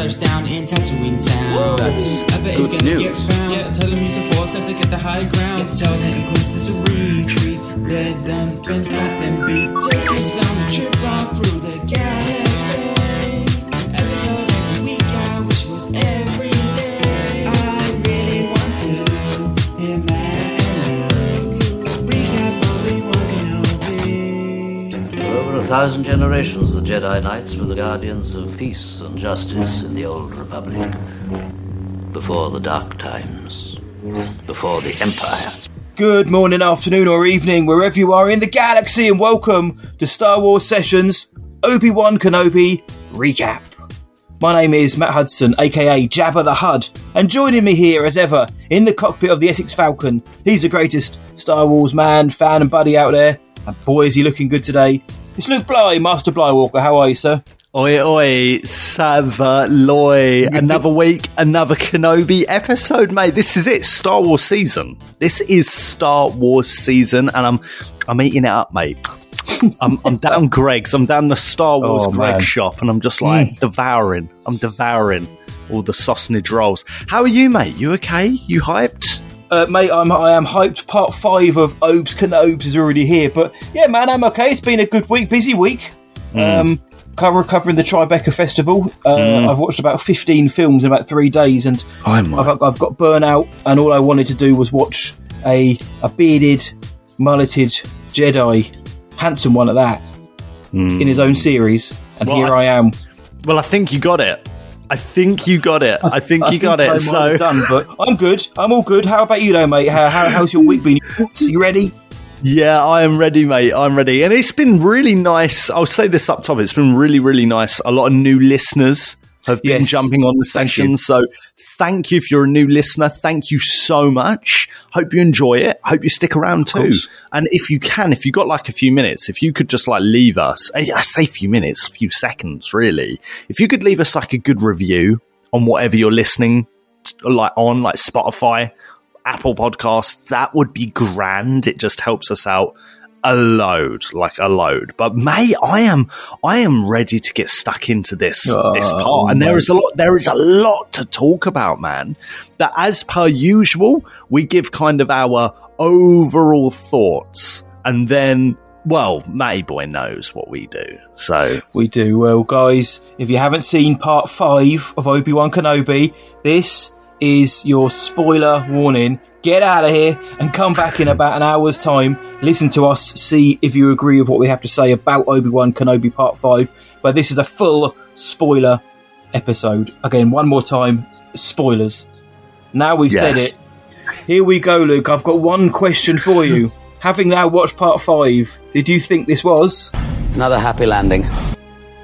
touchdown in Tatooine town. That's I bet it's gonna news. get found. Yeah. Tell them use the force and to get the high ground. Yeah. Tell them the quest is a retreat. They're done, Ben's got them beat. Take us on a trip all through the galaxy. Episode every week, I wish was every day. I really want to hear Matt and Luke recap Obi-Wan Kenobi. For over a thousand generations, the Jedi Knights were the guardians of peace and justice in the Old Republic. Before the Dark Times. Before the Empire. Good morning, afternoon, or evening, wherever you are in the galaxy, and welcome to Star Wars Sessions Obi Wan Kenobi Recap. My name is Matt Hudson, aka Jabba the Hud, and joining me here as ever in the cockpit of the Essex Falcon, he's the greatest Star Wars man, fan, and buddy out there. And boy, is he looking good today. It's Luke Bly, Master Blywalker. How are you, sir? Oi, oi, Savaloy. Another week, another Kenobi episode, mate. This is it. Star Wars season. This is Star Wars season, and I'm I'm eating it up, mate. I'm, I'm down Greggs. I'm down the Star oh, Wars Oh, Greg man. shop, and I'm just like mm. devouring. I'm devouring all the sausage rolls. How are you, mate? You okay? You hyped? Uh, mate, I'm, I am hyped. Part five of Obes Canobes is already here. But yeah, man, I'm okay. It's been a good week, busy week. Um, cover, covering the Tribeca Festival. Uh, I've watched about 15 films in about three days and I've, I've got burnout. And all I wanted to do was watch a, a bearded, mulleted Jedi, handsome one at that, in his own series. And Well, here I- I am. Well, I think you got it. I think you got it. I think you got I it. So done, but I'm good. I'm all good. How about you, though, mate? How, how, how's your week been? You ready? Yeah, I am ready, mate. I'm ready. And it's been really nice. I'll say this up top. It's been really, really nice. A lot of new listeners have been Yes. jumping on the session. So thank you if you're a new listener. Thank you so much. Hope you enjoy it. Hope you stick around too. And if you can, if you got like a few minutes, if you could just like leave us, I I say a few minutes, a few seconds, really. If you could leave us like a good review on whatever you're listening t- like on like Spotify, Apple Podcasts, that would be grand. It just helps us out a load, like a load. But mate, I am I am ready to get stuck into this Oh, this part. And there is a lot there is a lot to talk about, man. But as per usual, we give kind of our overall thoughts and then well, Matty Boy knows what we do. So We do. Well, guys, if you haven't seen part five of Obi Wan Kenobi, this is your spoiler warning. Get out of here and come back in about an hour's time. Listen to us, see if you agree with what we have to say about Obi Wan Kenobi part five. But this is a full spoiler episode. Again, one more time spoilers. Now we've said it. Here we go, Luke. I've got one question for you. Having now watched part five, did you think this was? Another happy landing.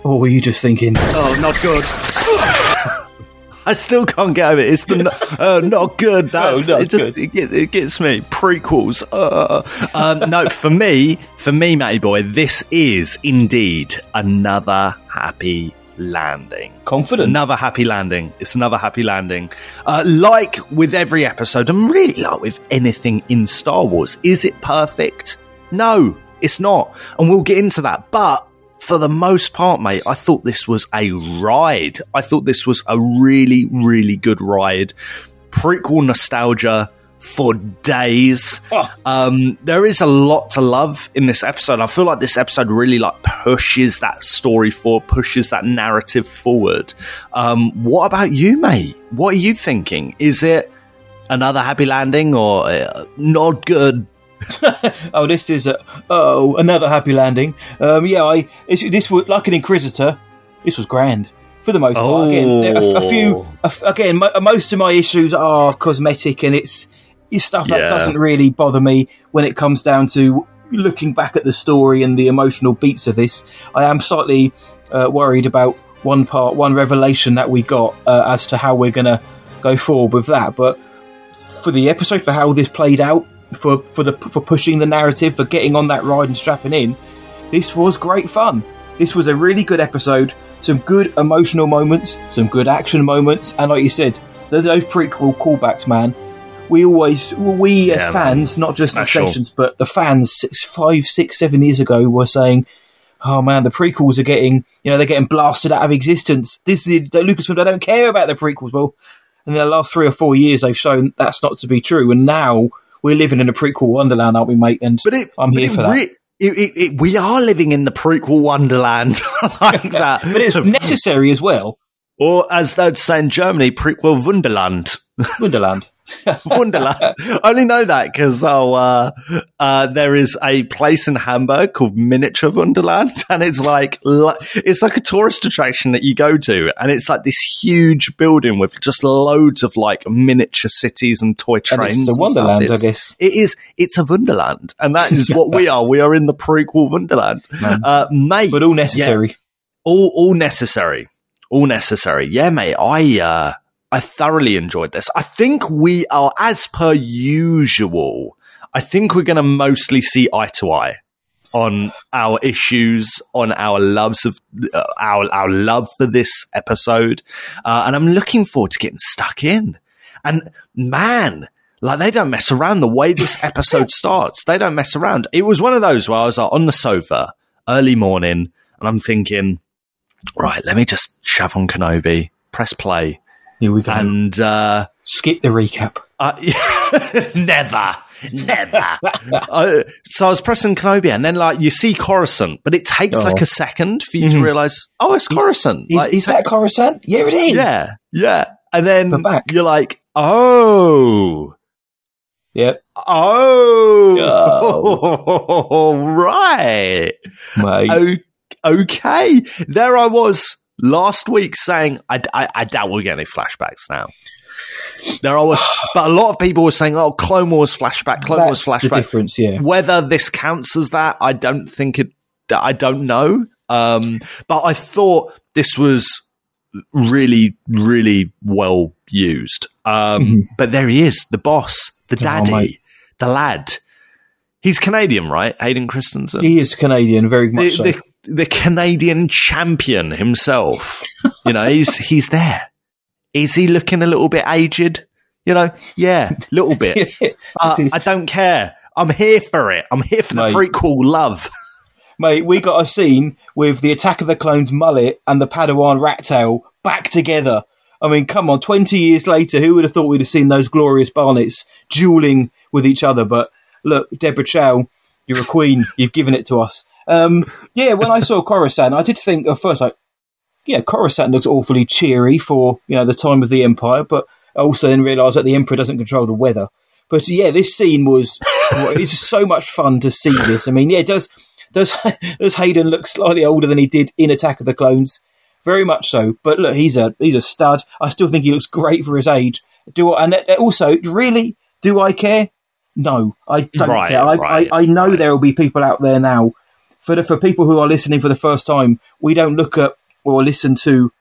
Or were you just thinking? Oh, not good. I still can't get over it. It's the no, uh, not good. That's not it. Just good. it, get, it gets me prequels. Uh. Um, no, for me, for me, Matty boy, this is indeed another happy landing. Confident. It's another happy landing. It's another happy landing. Uh, like with every episode, and really like with anything in Star Wars, is it perfect? No, it's not, and we'll get into that. But for the most part, mate, I thought this was a ride. I thought this was a really, really good ride. Prequel nostalgia for days. Oh. Um, there is a lot to love in this episode. I feel like this episode really like pushes that story forward, pushes that narrative forward. Um, what about you, mate? What are you thinking? Is it another happy landing or uh, not good? oh, this is a, oh another happy landing. Um, yeah, I it's, this was like an Inquisitor. This was grand for the most part. Again, a, a few Oh. a f again. Mo- most of my issues are cosmetic, and it's it's stuff that Yeah. doesn't really bother me when it comes down to looking back at the story and the emotional beats of this. I am slightly uh, worried about one part, one revelation that we got uh, as to how we're gonna go forward with that, but for the episode, for how this played out, for for the for pushing the narrative, for getting on that ride and strapping in. This was great fun. This was a really good episode. Some good emotional moments, some good action moments, and like you said, those, those prequel callbacks, man. we always, we as Yeah, man. fans, not just the stations, but the fans six, five, six, seven years ago were saying, "Oh man, the prequels are getting, you know, they're getting blasted out of existence." Disney, the Lucasfilm, they don't care about the prequels. Well, in the last three or four years, they've shown that's not to be true, and now we're living in a prequel wonderland, aren't we, mate? And But it, I'm but here it for that. re- it, it, it, we are living in the prequel wonderland like that. but it's necessary as well. or as they'd say in Germany, prequel Wunderland. Wonderland. Wonderland. I only know that because oh, uh, uh, there is a place in Hamburg called Miniature Wonderland, and it's like it's like a tourist attraction that you go to, and it's like this huge building with just loads of like miniature cities and toy trains. it's a and stuff. wonderland, I guess. It is. It's a Wonderland, and that is what we are. We are in the prequel Wonderland, uh, mate. But all necessary. all all necessary all necessary yeah mate i uh i thoroughly enjoyed this. I think we are as per usual i think we're going to mostly see eye to eye on our issues on our loves of uh, our our love for this episode uh, and i'm looking forward to getting stuck in. And man like they don't mess around the way this episode starts. They don't mess around. It was one of those where i was like on the sofa early morning and i'm thinking right, let me just shove on Kenobi, press play, Here we go. and uh, Skip the recap. uh, never, never. uh, so I was pressing Kenobi, and then like you see Coruscant, but it takes Oh. like a second for you to Mhm. realize, oh, it's Coruscant. Is, Like, is that Coruscant? Yeah, it is. yeah, yeah, and then you're like, oh. Yep. Oh, right. Mate. O- okay. There I was last week saying, I, I, I doubt we'll get any flashbacks now. There are, but a lot of people were saying, "Oh, Clone Wars flashback, Clone That's Wars the flashback." difference, yeah. Whether this counts as that, I don't think it. I don't know. Um, but I thought this was really, really well used. Um, Mhm. But there he is, the boss, the Oh, daddy, mate. the lad. He's Canadian, right? Hayden Christensen He is Canadian, very the, much so. the, the Canadian champion himself. You know, he's he's there. Is he looking a little bit aged? You know, yeah, a little bit. Uh, I don't care. I'm here for it. I'm here for the Mate. prequel love. Mate, we got a scene with the Attack of the Clones mullet and the Padawan rat tail back together. I mean, come on, 20 years later, who would have thought we'd have seen those glorious Barnets dueling with each other? But look, Deborah Chow, you're a queen. You've given it to us. Um, yeah, when I saw Coruscant, I did think at first, like, yeah, Coruscant looks awfully cheery for, you know, the time of the Empire, but I also then realised that the Emperor doesn't control the weather. But yeah, this scene was, it's so much fun to see this. I mean, yeah, does, does, does Hayden look slightly older than he did in Attack of the Clones? Very much so. But look, he's a, he's a stud. I still think he looks great for his age. Do I, and also, really, do I care? No, I don't Right, care. I, right, I, I know right. there will be people out there now for the, for people who are listening for the first time, we don't look at or listen to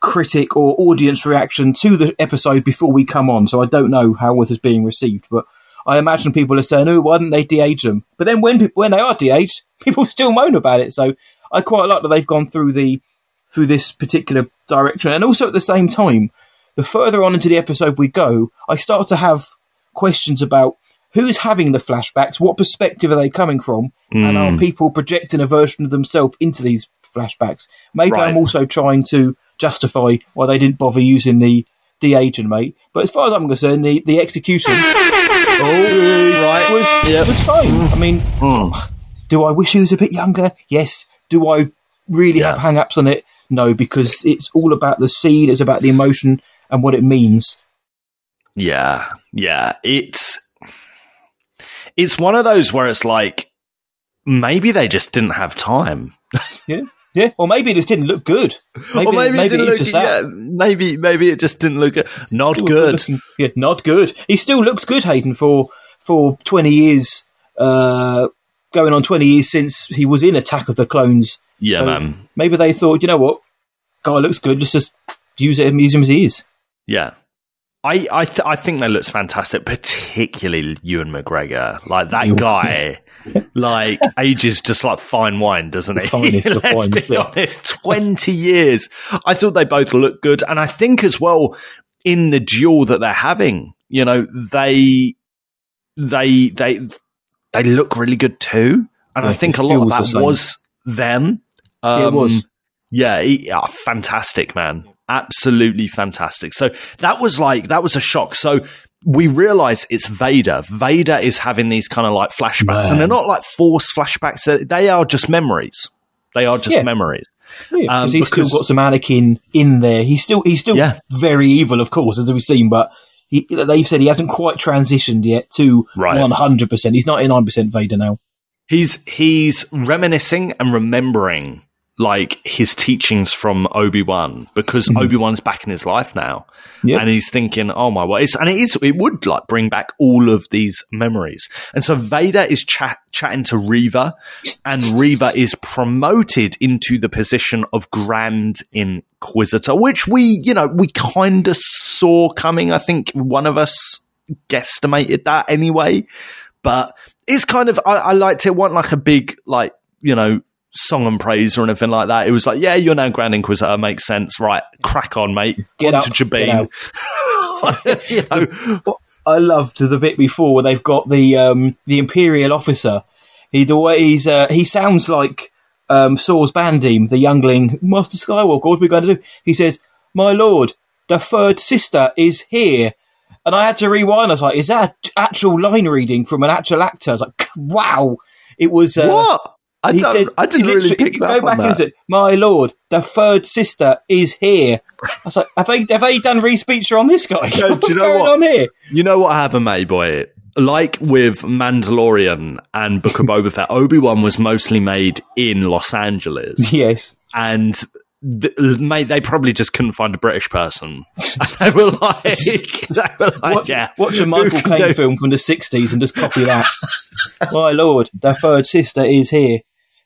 critic or audience reaction to the episode before we come on. So I don't know how it is being received, but I imagine people are saying, "Oh, why didn't they de-age them?" But then when people when they are de-aged, people still moan about it. So I quite like that they've gone through the through this particular direction, and also at the same time, the further on into the episode we go, I start to have questions about who's having the flashbacks, what perspective are they coming from, and are Mm. people projecting a version of themselves into these flashbacks? Maybe Right. I'm also trying to justify why they didn't bother using the de-aging mate. But as far as I'm concerned, the, the execution Oh, right. was Yep. was fine. I mean, Mm. do I wish he was a bit younger? Yes. Do I really Yeah. have hang-ups on it? No, because it's all about the scene, it's about the emotion and what it means. Yeah, yeah. It's it's one of those where it's like maybe they just didn't have time. Yeah. Yeah. Or maybe it just didn't look good. Maybe, or maybe, it didn't look. just. Yeah, maybe maybe it just didn't look good. Not Still good. looking- yeah, not good. He still looks good, Hayden, for for twenty years, uh, going on twenty years since he was in Attack of the Clones. Yeah, So man. Maybe they thought, you know what, guy looks good. Let's just use it and use him as he is. Yeah. I I, th- I think that looks fantastic, particularly Ewan McGregor. Like that guy, like ages just like fine wine, doesn't of Let's be yeah. honest. Twenty years. I thought they both looked good, and I think as well. in the duel that they're having, you know, they they they they look really good too, and Yeah, I think a lot of that was them. Um, Yeah, it was. Yeah, he- yeah, fantastic, man. Absolutely fantastic. So that was like, that was a shock. So we realize it's Vader. Vader is having these kind of like flashbacks, and they're not like forced flashbacks. They- are just memories. They are just Yeah. memories. Yeah, Um, he's because- still got some Anakin in there. He's still he's still Yeah. very evil, of course, as we've seen. But he, they've said he hasn't quite transitioned yet to one hundred percent. He's ninety nine percent Vader now. He's he's reminiscing and remembering like his teachings from Obi Wan because mm-hmm. Obi Wan's back in his life now, Yep. and he's thinking, "Oh my word!" It's, and it is it would like bring back all of these memories. And so Vader is chat, chatting to Reva, and Reva is promoted into the position of Grand Inquisitor, which we you know we kind of saw coming. I think one of us guesstimated that anyway but it's kind of I, I liked it. it wasn't like a big like you know song and praise or anything like that. It was like, yeah, you're now Grand Inquisitor, makes sense, right? Crack on, mate. Get on up, to Jabiim. you know, I loved the bit before where they've got the um, the Imperial officer. He he's uh, he sounds like um, Saw's Bandim, the youngling Master Skywalker. What are we going to do? He says, "My lord, the third sister is here." And I had to rewind. I was like, "Is that actual line reading from an actual actor?" I was like, "Wow!" It was uh, what? I, he says- I didn't really pick that Go up back on and that. said, "My lord, the third sister is here." I was like, "Have they have they done Respeecher on this guy? do What's you know going what? on here?" You know what happened, mate, boy? Like with Mandalorian and Book of Boba Fett, Obi Wan was mostly made in Los Angeles. Yes. and th- mate, they probably just couldn't find a British person. they were like, they were like watch, yeah, watch a Michael Caine film from the 60s and just copy that. My lord, the third sister is here.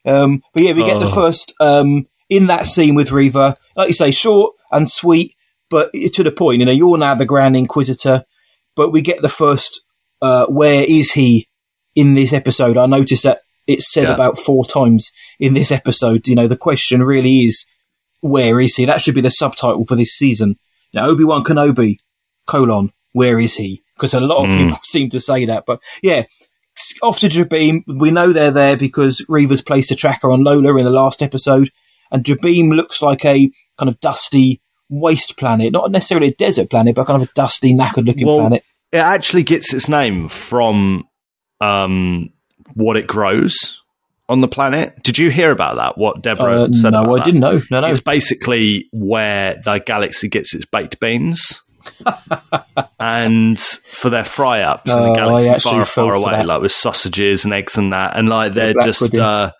Um, but yeah, we get the Oh. first um, in that scene with Reva. Like you say, short and sweet, but to the point. You know, you're now the Grand Inquisitor, but we get the first. Uh, where is he in this episode? I noticed that it's said Yeah. about four times in this episode. You know, the question really is, where is he? That should be the subtitle for this season. You know, Obi Wan Kenobi, colon, where is he? Because a lot of Mm. people seem to say that. But yeah, off to Jabiim. We know they're there because Reva's placed a tracker on Lola in the last episode. And Jabiim looks like a kind of dusty waste planet. Not necessarily a desert planet, but kind of a dusty, knackered looking Well, planet. It actually gets its name from um, what it grows on the planet. Did you hear about that? What Deborah Uh, said no, about I that? didn't know. No, no. It's basically where the galaxy gets its baked beans. and for their fry ups in Oh, the galaxy actually far, far away, like with sausages and eggs and that, and like they're black just uh,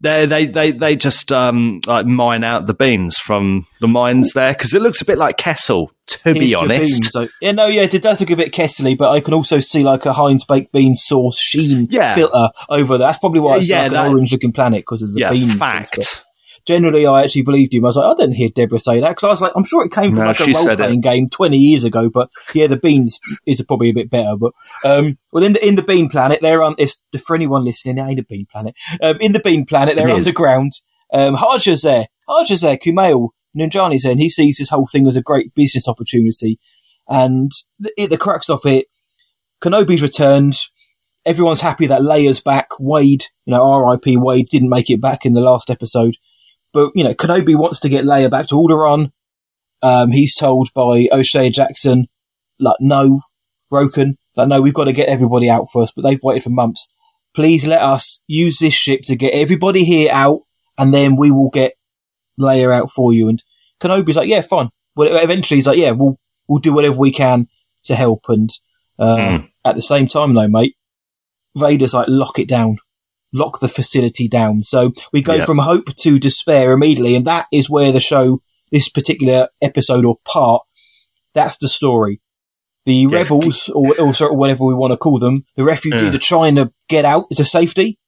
they they they they just um like mine out the beans from the mines there because it looks a bit like Kessel, to be Here's honest. So, yeah, no, yeah, it does look a bit kessely, but I can also see like a Heinz baked bean sauce sheen Yeah. filter over there. That's probably why it's Yeah, like that- an orange looking planet because of the Yeah, beans. fact. stuff. Generally, I actually believed him. I was like, I didn't hear Deborah say that because I was like, I'm sure it came from No, like a role playing game 20 years ago. But yeah, the beans is probably a bit better. But um, well, in the in the bean planet, they're on. It's, for anyone listening, it ain't a bean planet. Um, in the bean planet, they're underground. Um, Haja's there. Haja's there. Kumail Nanjiani's there, and he sees this whole thing as a great business opportunity. And the, it, the crux of it, Kenobi's returned. Everyone's happy that Leia's back. Wade, you know, R.I.P. Wade didn't make it back in the last episode, but you know, Kenobi wants to get Leia back to Alderaan. Um, he's told by O'Shea Jackson, like, no, broken. Like, no, we've got to get everybody out first. But they've waited for months. Please let us use this ship to get everybody here out, and then we will get Leia out for you. And Kenobi's like, yeah, fine. Well, eventually he's like, yeah, we'll we'll do whatever we can to help. And uh, Hmm. at the same time, though, mate, Vader's like, lock it down, lock the facility down. So we go Yeah. from hope to despair immediately, and that is where the show, this particular episode or part, that's the story. The Yes. rebels, or, or sort of whatever we want to call them, the refugees Yeah. are trying to get out to safety,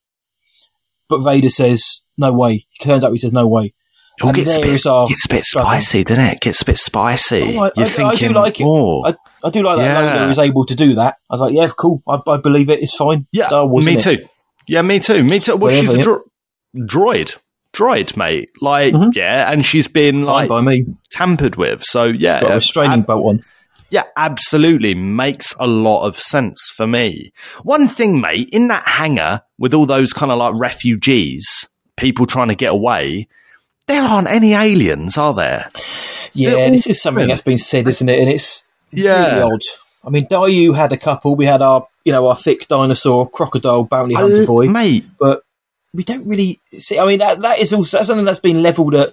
but Vader says, "No way." He turns up, he says, "No way." It all gets a, bit, gets a bit spicy, doesn't it? Gets a bit spicy. Oh, I- I- I You're do thinking, like it. I, I do like that Yeah. Lola is able to do that. I was like, yeah, cool. I, I believe it. It's fine. yeah, Star Wars. me too. Yeah, me too. Me too. Well, Whatever, she's a yeah. dro- droid. Droid, mate. Like, Mhm. yeah, and she's been Fine like by me. tampered with. So yeah, Got a restraining ab- belt on. Yeah, absolutely. Makes a lot of sense for me. One thing, mate, in that hangar with all those kind of like refugees, people trying to get away, there aren't any aliens, are there? Yeah, this is something that's been said, isn't it? And it's Yeah. really odd. I mean, Daiyu had a couple. We had our, you know, our thick dinosaur crocodile bounty hunter I- boy, mate. but we don't really see. I mean, that that is also that's something that's been levelled at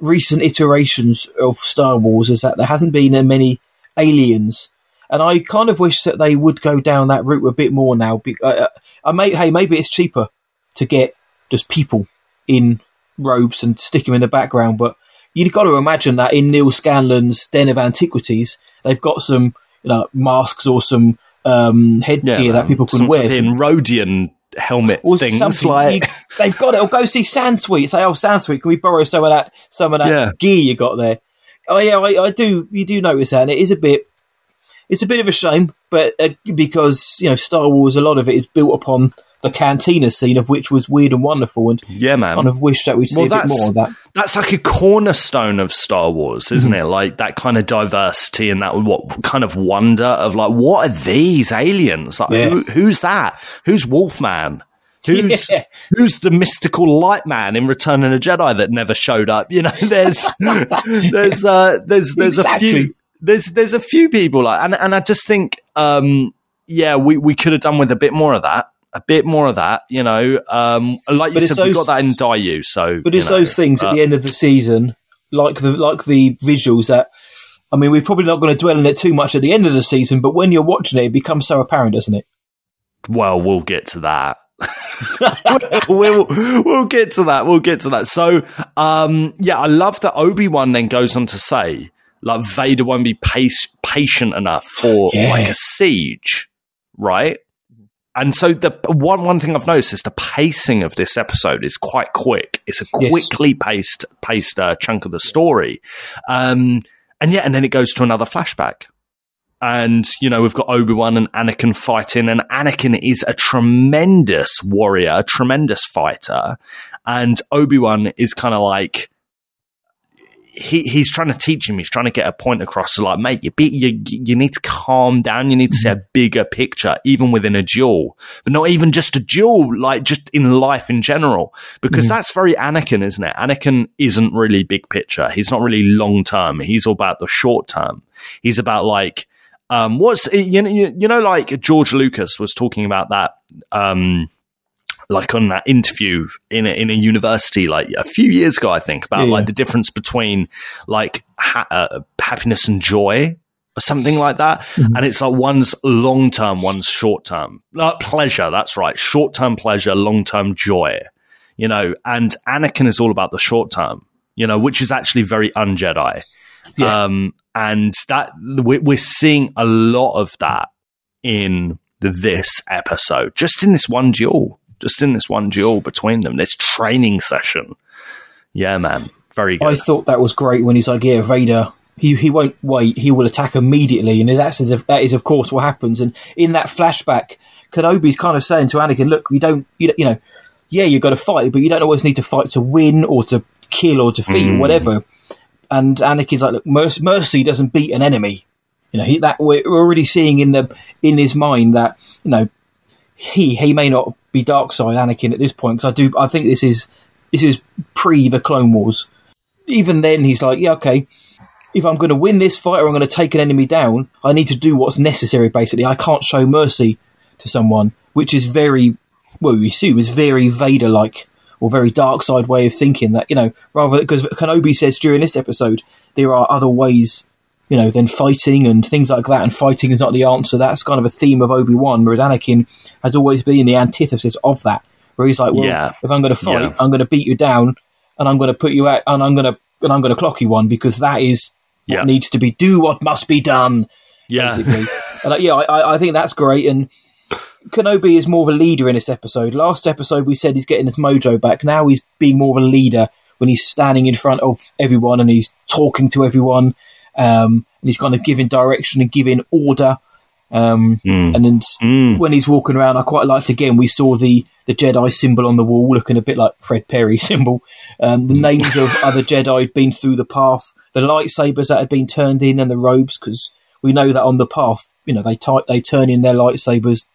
recent iterations of Star Wars. Is that there hasn't been uh, many aliens, and I kind of wish that they would go down that route a bit more now. Be- uh, uh, I may, hey, maybe it's cheaper to get just people in robes and stick them in the background, but you've got to imagine that in Neal Scanlan's Den of Antiquities, they've got some you know masks or some um, headgear that people can wear. flipping Rodian helmet or things something. like You- they've got it. Or go see Sansweet. Say, oh, Sansweet, can we borrow some of that, some of that Yeah. gear you got there? Oh yeah, I, I do. You do notice that, and it is a bit. It's a bit of a shame, but uh, because you know Star Wars, a lot of it is built upon the cantina scene, of which was weird and wonderful, and yeah, man. kind of wish that we'd see Well, a bit more of that. that's like a cornerstone of Star Wars, isn't Mm-hmm. it? Like that kind of diversity and that what kind of wonder of like, what are these aliens? Like, Yeah. who, who's that? Who's Wolfman? Who's Yeah. who's the mystical light man in Return of the Jedi that never showed up? You know, there's there's uh, there's there's a few there's there's a few people like, and and I just think, um, yeah, we we could have done with a bit more of that. A bit more of that, you know. Um, like you But it's said, we got that in Daiyu, so. But you it's know, those things uh, at the end of the season, like the like the visuals that. I mean, we're probably not going to dwell on it too much at the end of the season, but when you're watching it, it becomes so apparent, doesn't it? Well, we'll get to that. we'll we'll get to that. We'll get to that. So, um, yeah, I love that Obi Wan then goes on to say, like, Vader won't be pace, patient enough for Yeah. like a siege, right? And so the one one thing I've noticed is the pacing of this episode is quite quick. It's a Yes. quickly paced paced uh, chunk of the story, um, and yeah, and then it goes to another flashback and you know we've got Obi Wan and Anakin fighting, and Anakin is a tremendous warrior, a tremendous fighter, and Obi Wan is kind of like he he's trying to teach him, he's trying to get a point across. So like, mate, you be, you you need to calm down, you need to see a bigger picture, even within a duel, but not even just a duel, like just in life in general, because that's very Anakin, isn't it? Anakin isn't really big picture. He's not really long term. He's all about the short term. He's about like um, what's you know, you, you know like George Lucas was talking about that um, like on that interview in a, in a university like a few years ago I think about Yeah, like yeah. the difference between like ha- uh, happiness and joy or something like that Mm-hmm. and it's like one's long term one's short term like pleasure that's right short term pleasure long term joy you know and Anakin is all about the short term you know which is actually very un-Jedi Yeah. um, and that we're seeing a lot of that in this episode, just in this one duel, just in this one duel between them, this training session. Yeah, man, very good. I thought that was great when he's like, "Yeah, Vader, he he won't wait; he will attack immediately." And that's that is, of course, what happens. And in that flashback, Kenobi's kind of saying to Anakin, "Look, we don't, you, don't- you know, yeah, you've got to fight, but you don't always need to fight to win or to kill or defeat or mm. whatever." And Anakin's like, "Look, mercy, mercy doesn't beat an enemy." You know, he, that we're we're already seeing in the in his mind that you know he he may not be dark side Anakin at this point because I do I think this is this is pre the Clone Wars. Even then, he's like, yeah, okay. If I'm going to win this fight or I'm going to take an enemy down, I need to do what's necessary. Basically, I can't show mercy to someone, which is very well, we assume is very Vader like or very dark side way of thinking. That you know, rather because Kenobi says during this episode there are other ways you know, then fighting and things like that. And fighting is not the answer. That's kind of a theme of Obi Wan, whereas Anakin has always been the antithesis of that. Where he's like, well, Yeah. if I'm going to fight, Yeah. I'm going to beat you down, and I'm going to put you out, and I'm going to and I'm going to clock you one because that is what Yeah. needs to be. Do what must be done, yeah, basically. and uh, yeah, I- I, I think that's great. And Kenobi is more of a leader in this episode. Last episode, we said he's getting his mojo back. Now he's being more of a leader when he's standing in front of everyone and he's talking to everyone. Um, and he's kind of giving direction and giving order. Um, Mm. And then Mm. when he's walking around, I quite liked again. We saw the the Jedi symbol on the wall, looking a bit like Fred Perry symbol. Um, the names of other Jedi had been through the path, the lightsabers that had been turned in, and the robes because we know that on the path, you know, they ty- they turn in their lightsabers,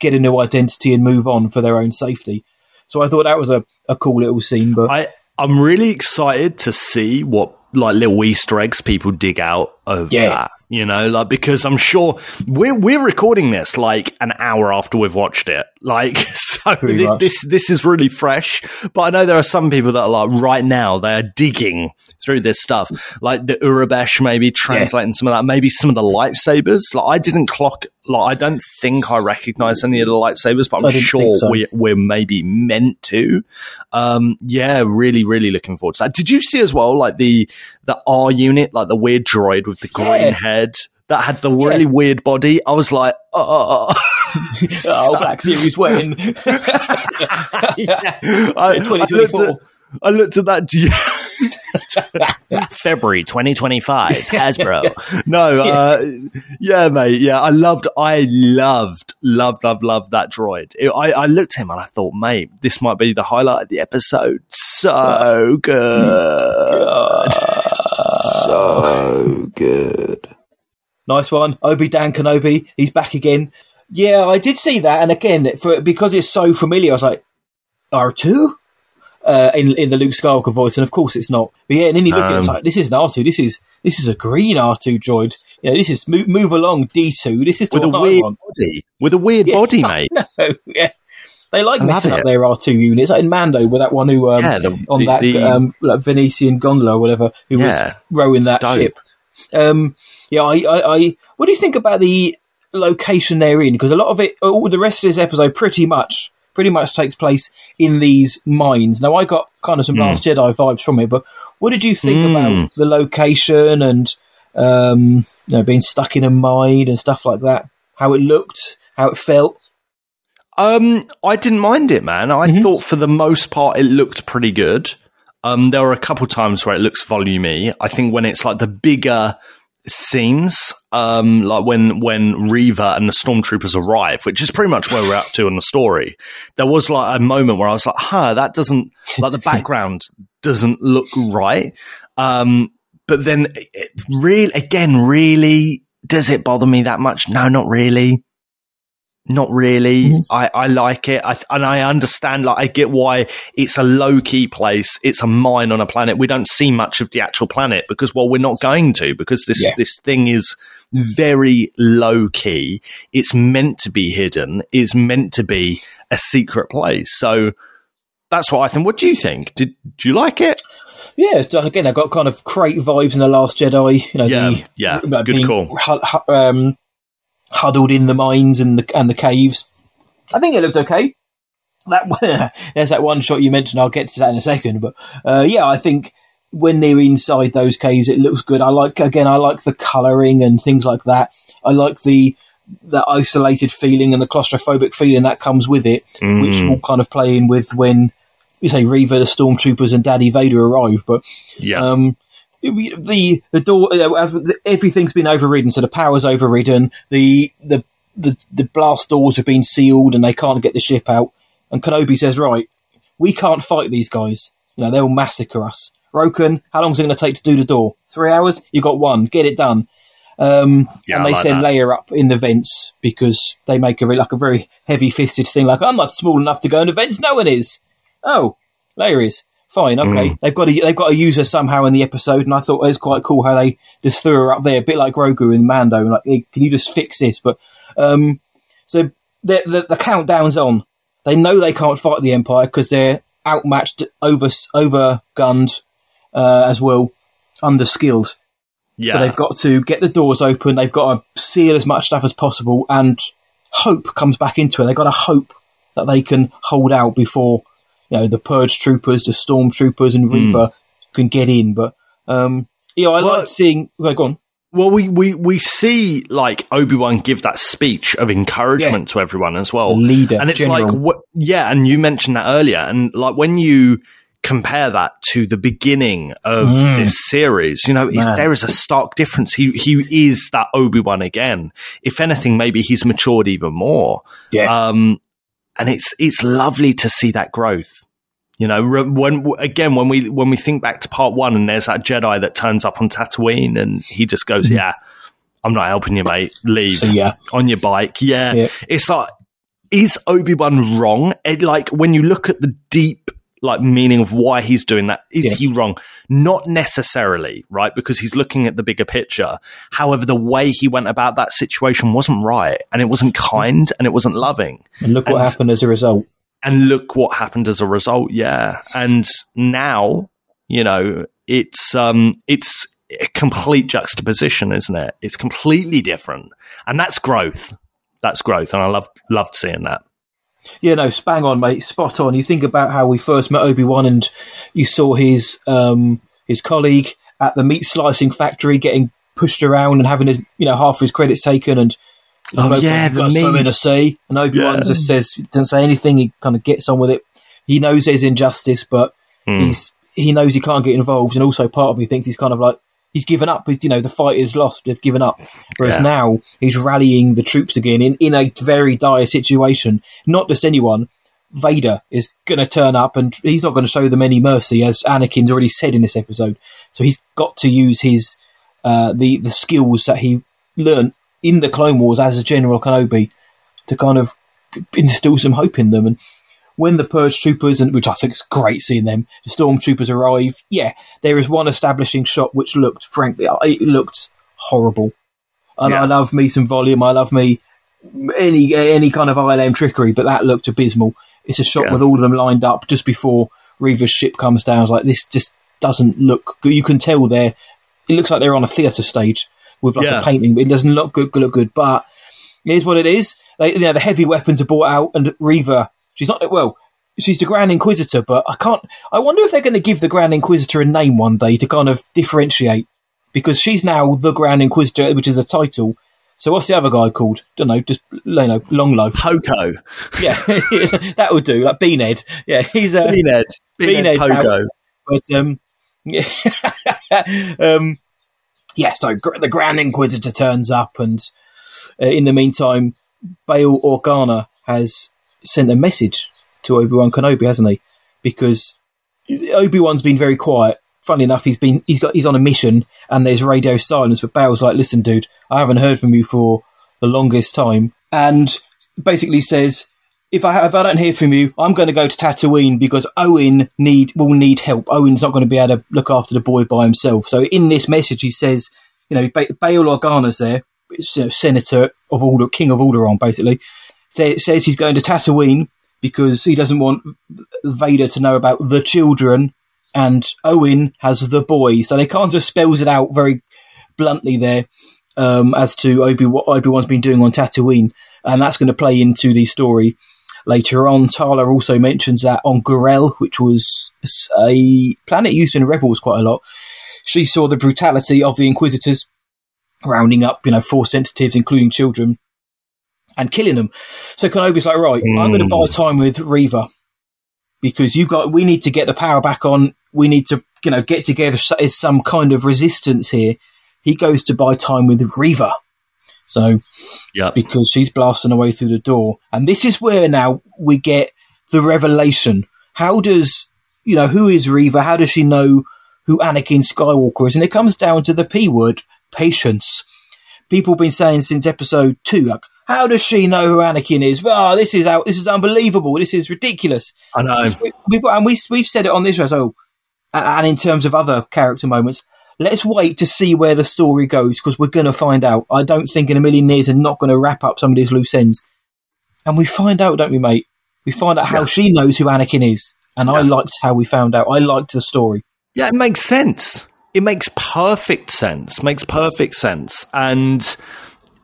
get a new identity, and move on for their own safety. So I thought that was a, a cool little scene. But I I'm really excited to see what like little Easter eggs people dig out of Yeah. that. You know, like because I'm sure we're we're recording this like an hour after we've watched it. Like so this, this this is really fresh. But I know there are some people that are like right now they are digging through this stuff. Like the Aurebesh maybe translating some of that, maybe some of the lightsabers. Like I didn't clock like I don't think I recognize any of the lightsabers, but I'm sure so. we we're maybe meant to. Um, yeah, really, really looking forward to that. Did you see as well, like the the R unit, like the weird droid with the green Yeah. head that had the really weird body? I was like, oh, oh, Black Series when yeah. I, I looked at, I looked at that. February 2025, Hasbro. No, uh, yeah, mate. Yeah, I loved, I loved, loved, loved, loved that droid. It- I, I looked at him and I thought, mate, this might be the highlight of the episode. So good. so good. Nice one. Obi Dan Kenobi, he's back again. Yeah, I did see that, and again, for because it's so familiar, I was like, R two, uh, in in the Luke Skywalker voice, and of course it's not. But yeah, and then you look at it, it's Um, like this is an R two. This is this is a green R two droid. You know, this is move, move along D two. This is With a weird want. body. With a weird Yeah. body, mate. No, yeah. They like I messing up their R two units, like in Mando with that one who um, Yeah, the- on the- that the- um, like Venetian gondola or whatever who Yeah. was rowing that Dope. ship. Um, yeah, I, I, I, what do you think about the location they're in? Because a lot of it, all the rest of this episode, pretty much, pretty much takes place in these mines. Now, I got kind of some Last Jedi vibes from it, but what did you think Hmm. about the location and um, you know, being stuck in a mine and stuff like that? How it looked, how it felt? Um, I didn't mind it, man. I Mm-hmm. thought for the most part it looked pretty good. Um, there were a couple times where it looks volumey. I think when it's like the bigger scenes, um, like when when Reva and the stormtroopers arrive, which is pretty much where we're up to in the story. There was like a moment where I was like, "Huh, that doesn't like the background doesn't look right." Um, but then it really, again, really, does it bother me that much? No, not really. Not really. Mm-hmm. I, I like it. I, th- and I understand, like, I get why it's a low key place. It's a mine on a planet. We don't see much of the actual planet because, well, we're not going to because this, Yeah. this thing is very low key. It's meant to be hidden. It's meant to be a secret place. So that's what I think. What do you think? Did, do you like it? Yeah, again, I got kind of crate vibes in the Last Jedi. You know, Yeah, the, yeah, good being call. um, huddled in the mines and the and the caves. I think it looked okay. That there's that one shot you mentioned. I'll get to that in a second, but uh, yeah, I think when they're inside those caves, it looks good. I like again, I like the colouring and things like that. I like the that isolated feeling and the claustrophobic feeling that comes with it, which Mm. will kind of play in with when you say Reva, the stormtroopers, and Daddy Vader arrive. But Yeah. um, the the door, uh, everything's been overridden, so the power's overridden. The the the the blast doors have been sealed, and they can't get the ship out. And Kenobi says, "Right, we can't fight these guys. You know, they'll massacre us." Roken, how long's it going to take to do the door? Three hours? You got one. Get it done. Um, Yeah, and they like send that. Leia up in the vents because they make a like a very heavy-fisted thing. Like I'm not small enough to go in the vents. No one is. Oh, Leia is fine. Okay, Mm. they've got to they've got to use her somehow in the episode, and I thought it was quite cool how they just threw her up there, a bit like Grogu in Mando. Like, hey, can you just fix this? But um, so the, the the countdown's on. They know they can't fight the Empire because they're outmatched, over overgunned uh, as well, underskilled. yeah. So they've got to get the doors open. They've got to seal as much stuff as possible, and hope comes back into it. They've got to hope that they can hold out before you know the purge troopers, the storm troopers, and Reva can get in. But um, yeah, I Well- like seeing. Well, go on. Well, we, we, we see like Obi Wan give that speech of encouragement to everyone as well, The leader, and it's general. like what, yeah, and you mentioned that earlier, and like when you compare that to the beginning of this series, you know, is, Mm. There is a stark difference. He he is that Obi Wan again. If anything, maybe he's matured even more. Yeah. Um, and it's it's lovely to see that growth. You know, when again when we when we think back to part one, and there's that Jedi that turns up on Tatooine, and he just goes, mm-hmm. "Yeah, I'm not helping you, mate. Leave So yeah, on your bike. Yeah. Yeah. It's like, is Obi Wan wrong? It, like, when you look at the deep, like, meaning of why he's doing that, is Yeah. he wrong? Not necessarily, right? Because he's looking at the bigger picture. However, the way he went about that situation wasn't right, and it wasn't kind, and it wasn't loving. and look what And- happened as a result. And look what happened as a result. Yeah. And now, you know, it's, um, it's, a complete juxtaposition, isn't it? It's completely different, and that's growth. That's growth, and I love loved seeing that. Yeah, no, spang on, mate. Spot on. You think about how we first met Obi Wan, and you saw his um, his colleague at the meat slicing factory getting pushed around and having his you know half of his credits taken, and Oh, bloke yeah, like, the got something meat. to say, and Obi Wan Yeah. just says doesn't say anything. He kind of gets on with it. He knows there's injustice, but Hmm. he's he knows he can't get involved, and also part of me thinks he's kind of like he's given up. He's, you know, the fight is lost. They've given up. Whereas Yeah. now he's rallying the troops again in, in a very dire situation. Not just anyone. Vader is going to turn up, and he's not going to show them any mercy, as Anakin's already said in this episode. So he's got to use his uh, the the skills that he learned in the Clone Wars as a General Kenobi to kind of instill some hope in them. And when the Purge troopers, and which I think is great seeing them, the stormtroopers arrive. Yeah, there is one establishing shot which looked, frankly, uh, it looked horrible. And Yeah. I love me some volume. I love me any any kind of ILM trickery, but that looked abysmal. It's a shot Yeah. with all of them lined up just before Reva's ship comes down. It's like this just doesn't look. good. You can tell they're. It looks like they're on a theatre stage with like Yeah. a painting, but it doesn't look good. Look good, but it is what it is. They, you know, the heavy weapons are brought out, and Reva, she's not well. She's the Grand Inquisitor, but I can't. I wonder if they're going to give the Grand Inquisitor a name one day to kind of differentiate, because she's now the Grand Inquisitor, which is a title. So what's the other guy called? Don't know. Just you know, Longlow. Poco, Yeah, that would do. Like Beanhead. Yeah, he's a Beanhead, Beanhead Beanhead, Pogo. but um, yeah, um, yeah. So the Grand Inquisitor turns up, and uh, in the meantime, Bail Organa has sent a message to Obi Wan Kenobi, hasn't he? Because Obi Wan's been very quiet. Funny enough, he's been he's got he's on a mission, and there's radio silence. But Bail's like, "Listen, dude, I haven't heard from you for the longest time," and basically says, if I if I don't hear from you, I'm going to go to Tatooine because Owen need will need help. Owen's not going to be able to look after the boy by himself. So in this message, he says, you know, ba- Bail Organa's there, you know, Senator of Alder, King of Alderaan, basically. Sa- says he's going to Tatooine because he doesn't want Vader to know about the children, and Owen has the boy. So they kind of spells it out very bluntly there um, as to Obi what Obi Wan's been doing on Tatooine, and that's going to play into the story later on. Tala also mentions that on Gorel, which was a planet used in Rebels quite a lot, she saw the brutality of the Inquisitors rounding up, you know, force sensitives, including children, and killing them. So Kenobi's like, right, I'm going to buy hmm. time with Reva because you got. We need to get the power back on. We need to, you know, get together as some kind of resistance here. He goes to buy time with Reva. So Yeah, because she's blasting away through the door. And this is where now we get the revelation. How does, you know, who is Reva? How does she know who Anakin Skywalker is? And it comes down to the P word, patience. People have been saying since episode two, like, how does she know who Anakin is? Well, this is out. This is unbelievable. This is ridiculous. I know. We, we, and we, we've said it on this show. So, and in terms of other character moments, let's wait to see where the story goes because we're going to find out. I don't think in a million years they're not going to wrap up some of these loose ends. And we find out, don't we, mate? We find out how Yeah. she knows who Anakin is. And I liked how we found out. I liked the story. Yeah, it makes sense. It makes perfect sense. Makes perfect sense. And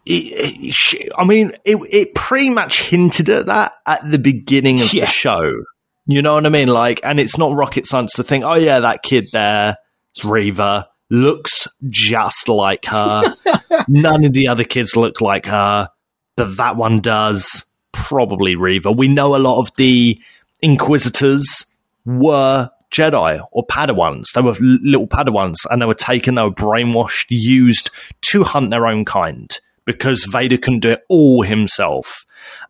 it, it, I mean, it, it pretty much hinted at that at the beginning of Yeah. the show. You know what I mean? Like, and it's not rocket science to think, oh yeah, that kid there, it's Reva, looks just like her. None of the other kids look like her, but that one does. Probably Reva. We know a lot of the Inquisitors were Jedi or Padawans. They were little Padawans and they were taken, they were brainwashed, used to hunt their own kind because Vader couldn't do it all himself.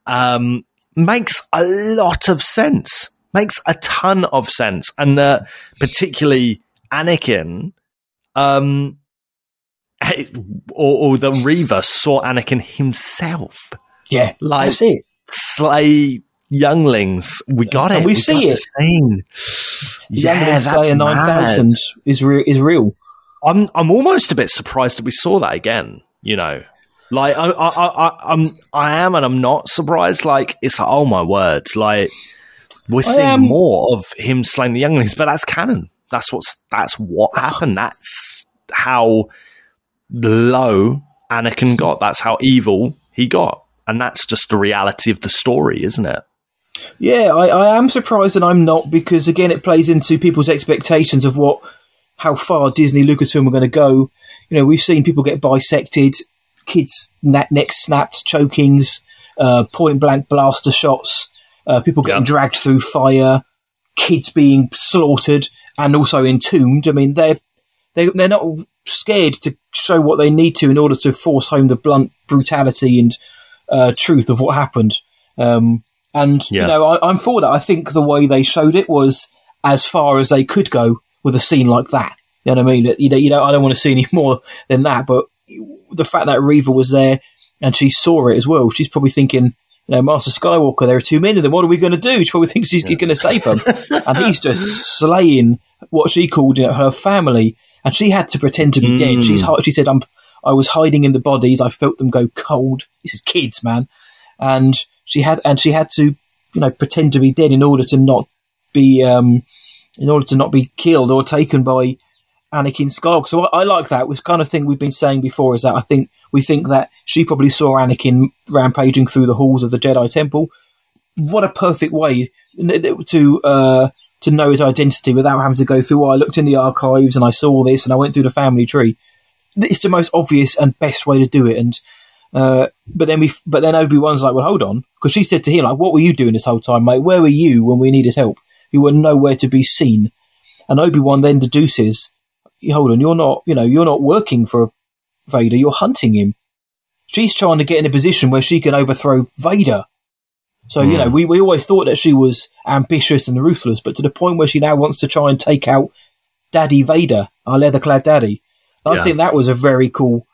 Um, makes a lot of sense. Makes a ton of sense. And uh, particularly Anakin, um, or, or that Reva saw Anakin himself Yeah, Like- that's it. slay younglings. We got it. And we see it. scene. Yeah, Slayer nine thousand is real. Is real. I'm I'm almost a bit surprised that we saw that again. You know, like I I, I I- I'm I am and I'm not surprised. Like it's like oh my word, like we're seeing am- more of him slaying the younglings, but that's canon. That's what's that's what ah. happened. That's how low Anakin got. That's how evil he got, and that's just the reality of the story, isn't it? Yeah, I, I am surprised and I'm not because again, it plays into people's expectations of what, how far Disney Lucasfilm are going to go. You know, we've seen people get bisected, kids na- necks snapped, chokings, uh, point blank blaster shots, uh, people getting Yeah. dragged through fire, kids being slaughtered and also entombed. I mean, they're they they're not scared to show what they need to in order to force home the blunt brutality and uh, truth of what happened. Um, and Yeah. you know, I, I'm for that. I think the way they showed it was as far as they could go with a scene like that. You know what I mean? You know, you know I don't want to see any more than that. But the fact that Reva was there and she saw it as well, she's probably thinking, you know, Master Skywalker, there are too many of them. What are we going to do? She probably thinks he's going to save them, and he's just slaying what she called you know, her family, and she had to pretend to be dead. She's she said, "I'm I was hiding in the bodies. I felt them go cold. This is kids, man." And she had and she had to, you know, pretend to be dead in order to not be um, in order to not be killed or taken by Anakin Skywalker. So I, I like that. Which kind of thing we've been saying before is that I think we think that she probably saw Anakin rampaging through the halls of the Jedi Temple. What a perfect way to uh, to know his identity without having to go through. Well, I looked in the archives and I saw this, and I went through the family tree. It's the most obvious and best way to do it. And uh, but then we, but then Obi Wan's like, well, hold on, because she said to him, like, what were you doing this whole time, mate? Where were you when we needed help? You were nowhere to be seen. And Obi Wan then deduces, hold on, you're not, you know, you're not working for Vader, you're hunting him. She's trying to get in a position where she can overthrow Vader. So, you know, we, we always thought that she was ambitious and ruthless, but to the point where she now wants to try and take out Daddy Vader, our leather clad daddy. I Yeah. think that was a very cool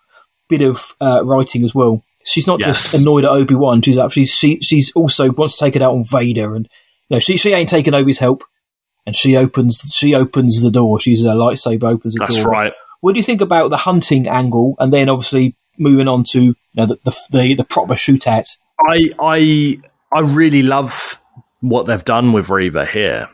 bit of uh, writing as well. She's not just annoyed at Obi Wan. She's actually she she's also wants to take it out on Vader, and you know she she ain't taking Obi's help, and she opens she opens the door. She's a lightsaber opens the That's door. That's right. What do you think about the hunting angle, and then obviously moving on to you know, the, the the the proper shootout? I I I really love what they've done with Reva here.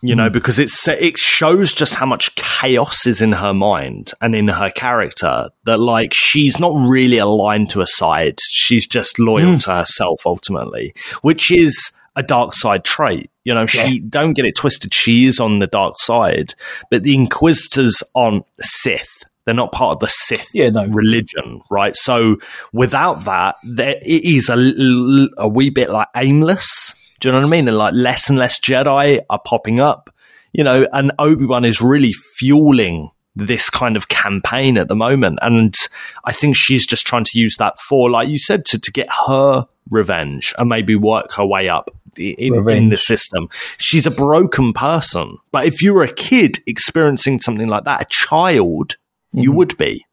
You know, hmm. because it's it shows just how much chaos is in her mind and in her character. That like she's not really aligned to a side; she's just loyal hmm. to herself ultimately, which is a dark side trait. You know, she don't get it twisted. She is on the dark side, but the Inquisitors aren't Sith. They're not part of the Sith Yeah, no. religion, right? So without that, there it is a wee bit like aimless. Do you know what I mean? And like less and less Jedi are popping up, you know, and Obi Wan is really fueling this kind of campaign at the moment. And I think she's just trying to use that for, like you said, to, to get her revenge and maybe work her way up in, in the system. She's a broken person. But if you were a kid experiencing something like that, a child, you would be.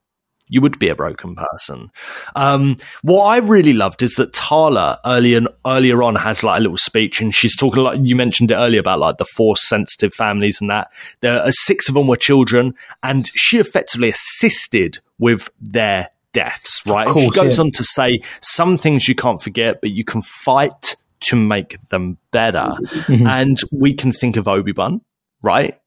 You would be a broken person. Um, what I really loved is that Tala earlier earlier on has like a little speech, and she's talking like you mentioned it earlier about like the force sensitive families and that. There are six of them were children, and she effectively assisted with their deaths. Right? And course, she goes yeah. on to say some things you can't forget, but you can fight to make them better. And we can think of Obi Wan, right?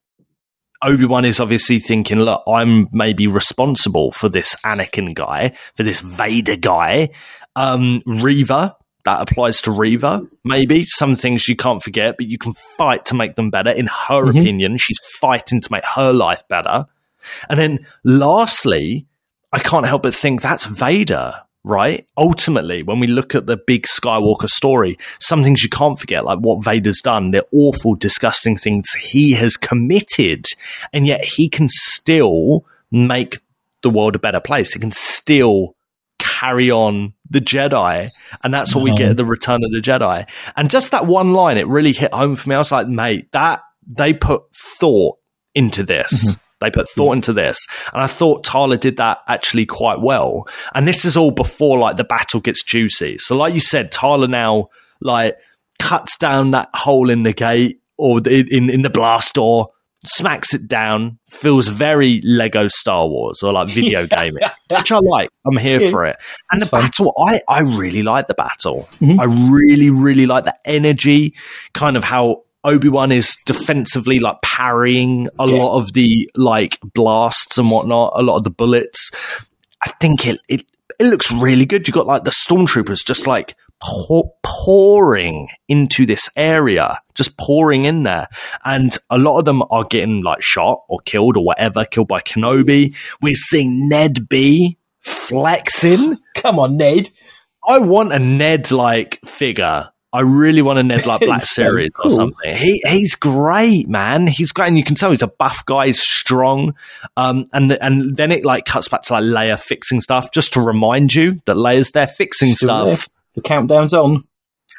Obi Wan is obviously thinking, look, I'm maybe responsible for this Anakin guy, for this Vader guy. Um, Reva, that applies to Reva, maybe. Some things you can't forget, but you can fight to make them better. In her opinion, she's fighting to make her life better. And then lastly, I can't help but think that's Vader, right? Ultimately, when we look at the big Skywalker story, some things you can't forget, like what Vader's done, the awful, disgusting things he has committed, and yet he can still make the world a better place. He can still carry on the Jedi. And that's what we get at the Return of the Jedi. And just that one line, it really hit home for me. I was like, mate, that they put thought into this. Mm-hmm. They put thought into this. And I thought Tala did that actually quite well. And this is all before like the battle gets juicy. So like you said, Tala now like cuts down that hole in the gate or the, in, in the blast door, smacks it down, feels very Lego Star Wars or like video gaming, which I like. I'm here Yeah. for it. And the fun. battle, I, I really like the battle. Mhm. I really, really like the energy, kind of how Obi Wan is defensively like parrying a Yeah. lot of the like blasts and whatnot, a lot of the bullets. I think it it, it looks really good. You've got like the stormtroopers just like pour, pouring into this area, just pouring in there, and a lot of them are getting like shot or killed or whatever, killed by Kenobi. We're seeing Ned B flexing. Come on, Ned. I want a Ned like figure. I really want a Ned like Black It's so Series or something. He he's great, man. He's great, and you can tell he's a buff guy. He's strong. Um, and and then it like cuts back to like Leia fixing stuff, just to remind you that Leia's there fixing stuff. The countdown's on.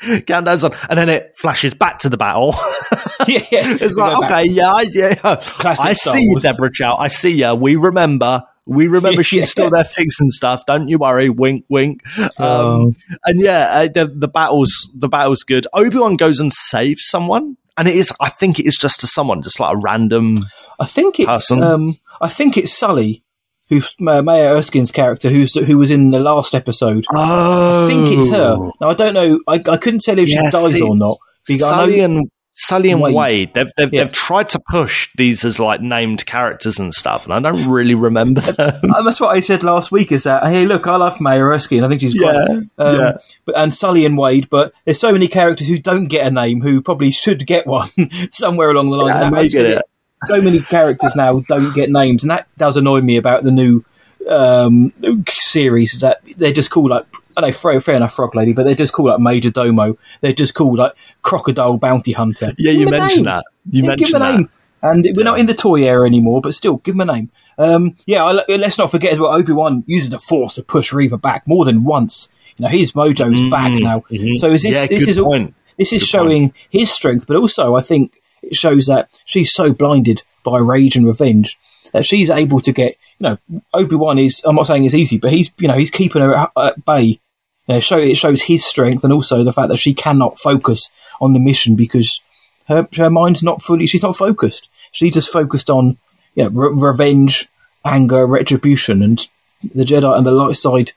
Countdown's on, and then it flashes back to the battle. yeah, it's like go back. okay, yeah, yeah. Classic I see you. Deborah Chow. I see you. We remember. We remember she's still there fixing stuff. Don't you worry. Wink, wink. Um, Oh. and yeah, uh, the, the battle's the battle's good. Obi Wan goes and saves someone, and it is. I think it is just to someone, just like a random. I think it's person. um, I think it's Sully, who's uh, Maya Erskine's character, who's who was in the last episode. Oh, I think it's her. Now I don't know. I, I couldn't tell if Yeah, she dies see, or not. Sully know- and Sully and Wade. Wade. They've they've, Yeah. they've tried to push these as like named characters and stuff, and I don't really remember them. Uh, that's what I said last week. Is that hey, look, I love Maya Erskine. I think she's great. Yeah, Um, yeah. But and Sully and Wade. But there's so many characters who don't get a name who probably should get one somewhere along the lines. Yeah, And they get absolutely- it. So many characters now don't get names, and that does annoy me about the new um, series. Is that they're just called like I know, fair, fair enough, Frog Lady, but they're just called like Major Domo. They're just called like Crocodile Bounty Hunter. Yeah, Give you mentioned that. You Yeah, give mentioned him a that. name. And we're not in the toy era anymore, but still, give him a name. Um, yeah, I, let's not forget as well. Obi Wan uses the Force to push Reva back more than once. You know, his mojo is back now. mhm. So is this? Yeah, this is all, this is Good showing his strength, but also I think it shows that she's so blinded by rage and revenge that she's able to get. You know, Obi Wan is. I'm not saying it's easy, but he's you know he's keeping her at, at bay. You know, show it shows his strength and also the fact that she cannot focus on the mission because her her mind's not fully. She's not focused. She's just focused on you know, re- revenge, anger, retribution, and the Jedi and the light side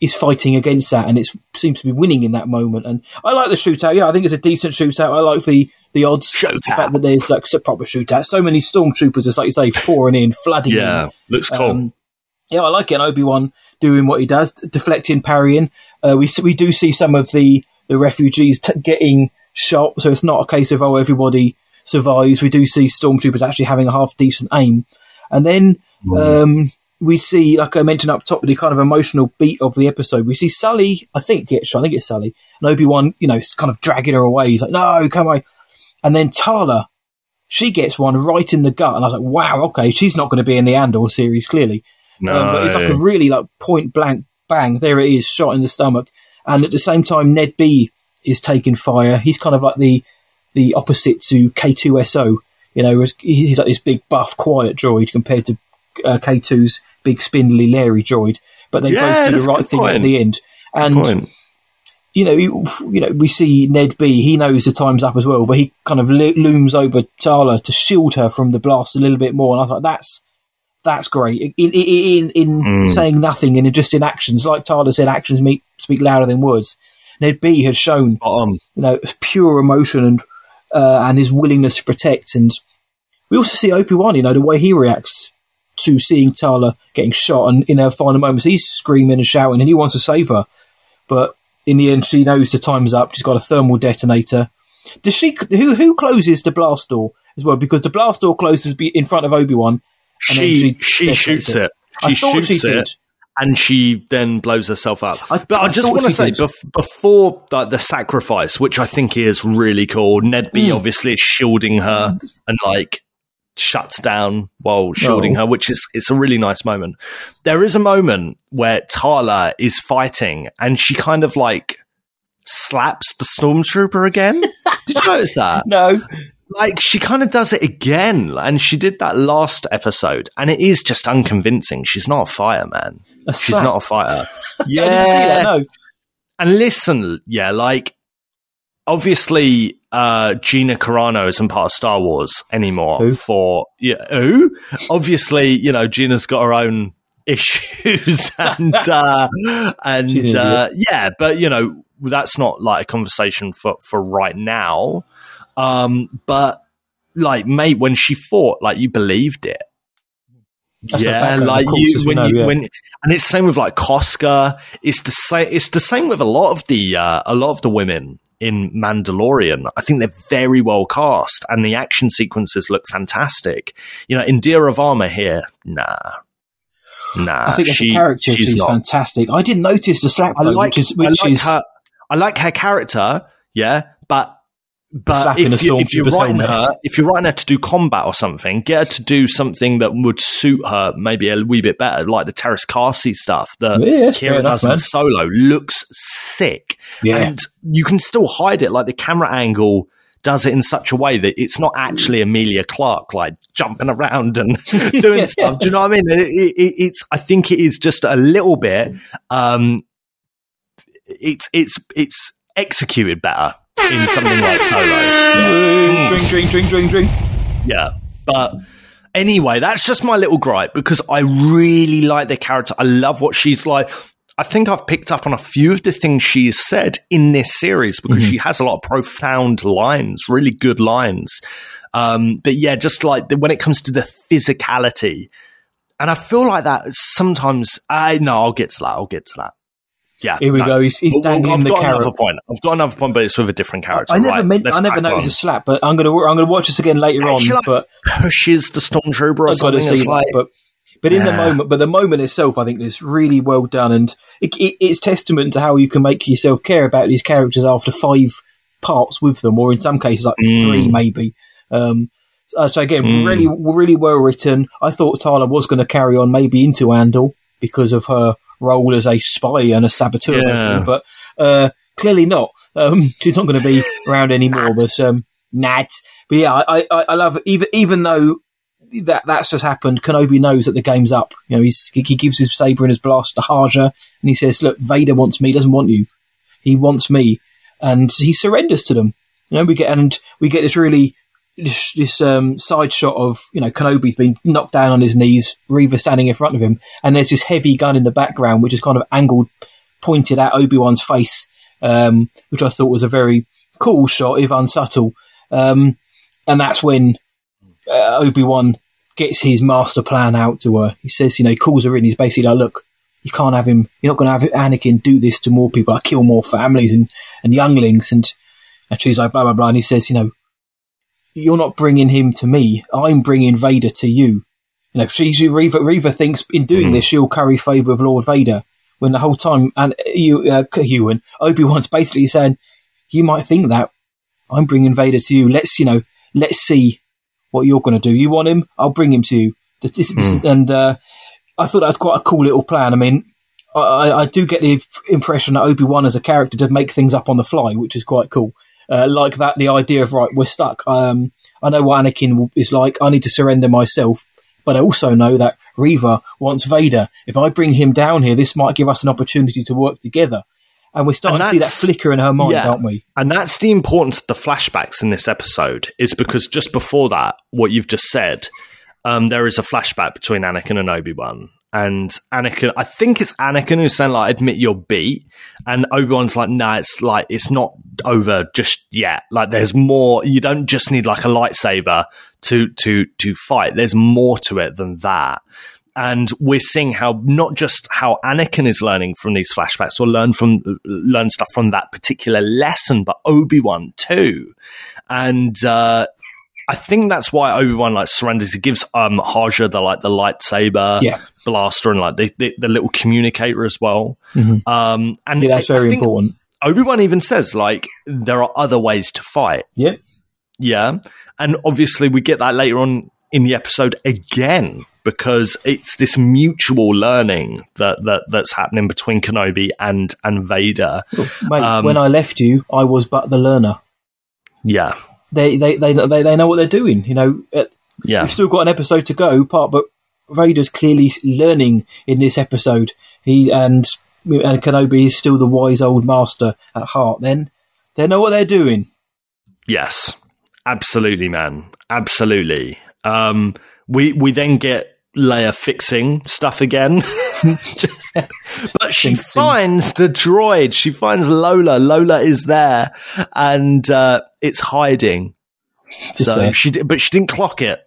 is fighting against that, and it seems to be winning in that moment. And I like the shootout. Yeah, I think it's a decent shootout. I like the the odds, the fact that there's like a proper shootout. So many stormtroopers, just like you say, pouring in, flooding in. Yeah, looks cool. Um, yeah, I like it. Obi Wan doing what he does, deflecting, parrying. Uh, we we do see some of the the refugees t- getting shot, so it's not a case of oh everybody survives. We do see stormtroopers actually having a half decent aim, and then um, we see, like I mentioned up top, the kind of emotional beat of the episode. We see Sully, I think get shot. I think it's Sully, and Obi Wan, you know, kind of dragging her away. He's like, no, come on. And then Tala, she gets one right in the gut, and I was like, wow, okay, she's not going to be in the Andor series clearly. no, Um, but it's like a really like point blank bang. There it is, shot in the stomach. And at the same time, Ned B is taking fire. He's kind of like the the opposite to K2SO. You know, he's- like this big buff, quiet droid compared to uh, K2's big spindly, leery droid. But they Yeah, both do the right thing at the end. And point. You know, you, you know, we see Ned B. He knows the time's up as well, but he kind of lo- looms over Tala to shield her from the blast a little bit more. And I thought that's that's great. In in in, in Mm. saying nothing and just in actions, like Tala said, actions meet, speak louder than words. Ned B. has shown you know pure emotion and uh, and his willingness to protect. And we also see Obi Wan, you know, the way he reacts to seeing Tala getting shot, and in her final moments, he's screaming and shouting, and he wants to save her. But in the end, she knows the time's up. She's got a thermal detonator. Does she? Who who closes the blast door as well? Because the blast door closes in front of Obi Wan. And then She she she shoots it. it. I She thought shoots she it. and she then blows herself up. I- but I, I just want to say, bef- before like, the sacrifice, which I think is really cool, Ned B Hmm. obviously is shielding her and like shuts down while shielding Oh. her, which is it's a really nice moment. There is a moment where Tala is fighting and she kind of like slaps the stormtrooper again. Did you notice that? No, like she kind of does it again, and she did that last episode, and it is just unconvincing. She's not a fireman. A She's not a fighter. See that, no. And listen, yeah, like obviously uh Gina Carano isn't part of Star Wars anymore Who? for yeah, who? obviously, you know, Gina's got her own issues and uh and uh yeah, but you know, that's not like a conversation for for right now. Um but like mate when she fought like you believed it That's yeah, like you when know, you yeah. when and it's same with like Koska. It's the same. It's the same with a lot of the uh, a lot of the women in Mandalorian. I think they're very well cast, and the action sequences look fantastic. You know, Indira Varma here, nah, nah. I think as she- a character, she's she's, fantastic. I didn't notice the slap I though, like, which is I like is her. I like her character, yeah, but but if, you, if you're writing helmet. her, if you're writing her to do combat or something, get her to do something that would suit her maybe a wee bit better, like the Teräs Käsi stuff that Yeah, Qi'ra does in. Solo. Looks sick, Yeah. and you can still hide it. Like the camera angle does it in such a way that it's not actually Emilia Clarke like jumping around and doing stuff. Do you know what I mean? It, it- it's I think it is just a little bit. Um, it's it's it's executed better in something like Solo. drink, drink, drink, drink, drink. Yeah, but. Anyway, that's just my little gripe because I really like the character. I love what she's like. I think I've picked up on a few of the things she's said in this series because she has a lot of profound lines, really good lines. Um, but yeah, just like the, when it comes to the physicality, and I feel like that sometimes. I no, I'll get to that. I'll get to that. Yeah, Here we no. go. He's, he's dangling I've the got carrot. another point. I've got another point, but it's with a different character. I never right, meant. I never noticed on. a slap, but I'm gonna. I'm gonna watch this again later on. Like, but pushes the stormtrooper or I've got to see that. like, but but in the moment, but the moment itself, I think is really well done, and it, it, it's testament to how you can make yourself care about these characters after five parts with them, or in some cases like Mm. three, maybe. Um, so again, Mm. really, really well written. I thought Tala was going to carry on maybe into Andor because of her role as a spy and a saboteur, Yeah. but uh, clearly not. Um, she's not going to be around anymore. But um, Nat. But yeah, I, I, I love. Even even though that that's just happened, Kenobi knows that the game's up. You know, he's, he gives his saber and his blast to Haja, and he says, "Look, Vader wants me. Doesn't want you. He wants me." And he surrenders to them. You know, we get and we get this really this, this um, side shot of you know Kenobi's been knocked down on his knees, Reva standing in front of him, and there's this heavy gun in the background, which is kind of angled, pointed at Obi Wan's face, um, which I thought was a very cool shot, if unsubtle. Um, and that's when uh, Obi Wan gets his master plan out to her. He says, you know, he calls her in. He's basically like, look, you can't have him. You're not going to have Anakin do this to more people. I kill more families and, and younglings. And, and she's like, blah, blah, blah. And he says, you know, you're not bringing him to me. I'm bringing Vader to you. You know, she's Reva, Reva thinks in doing this, she'll curry favor with Lord Vader. When the whole time, and you, uh, Ewan, Obi Wan's basically saying, you might think that I'm bringing Vader to you. Let's, you know, let's see what you're going to do. You want him? I'll bring him to you. This, this, this- and uh, I thought that was quite a cool little plan. I mean, I, I- I do get the impression that Obi Wan as a character did make things up on the fly, which is quite cool. Uh, like that, the idea of right, we're stuck. Um, I know what Anakin is like. I need to surrender myself, but I also know that Reva wants Vader. If I bring him down here, this might give us an opportunity to work together. And we're starting And to see that flicker in her mind, yeah. aren't we? And that's the importance of the flashbacks in this episode, is because just before that, what you've just said, um, there is a flashback between Anakin and Obi Wan. And Anakin, I think it's Anakin who's saying, like, admit you're beat. And Obi Wan's like, nah, it's like, it's not over just yet. Like, there's more. You don't just need like a lightsaber to, to, to fight. There's more to it than that. And we're seeing how not just how Anakin is learning from these flashbacks or learn from learn stuff from that particular lesson, but Obi Wan too. And uh, I think that's why Obi Wan like surrenders. He gives um Haja the like the lightsaber Yeah. blaster and like the, the, the little communicator as well. Mhm. Um, and Yeah, that's very important. Obi Wan even says like there are other ways to fight. Yeah. Yeah. And obviously, we get that later on in the episode again because it's this mutual learning that, that that's happening between Kenobi and, and Vader. Mate, Um, when I left you, I was but the learner. Yeah. they they, they they they know what they're doing. You know, Uh, Yeah. we've still got an episode to go, part, but Vader's clearly learning in this episode. He and and Kenobi is still the wise old master at heart. Then they know what they're doing. Yes, absolutely, man, absolutely. Um, we we then get Leia fixing stuff again, Just- but she Fixing. finds the droid. She finds Lola. Lola is there, and uh, it's hiding. Just so there. she, but she didn't clock it.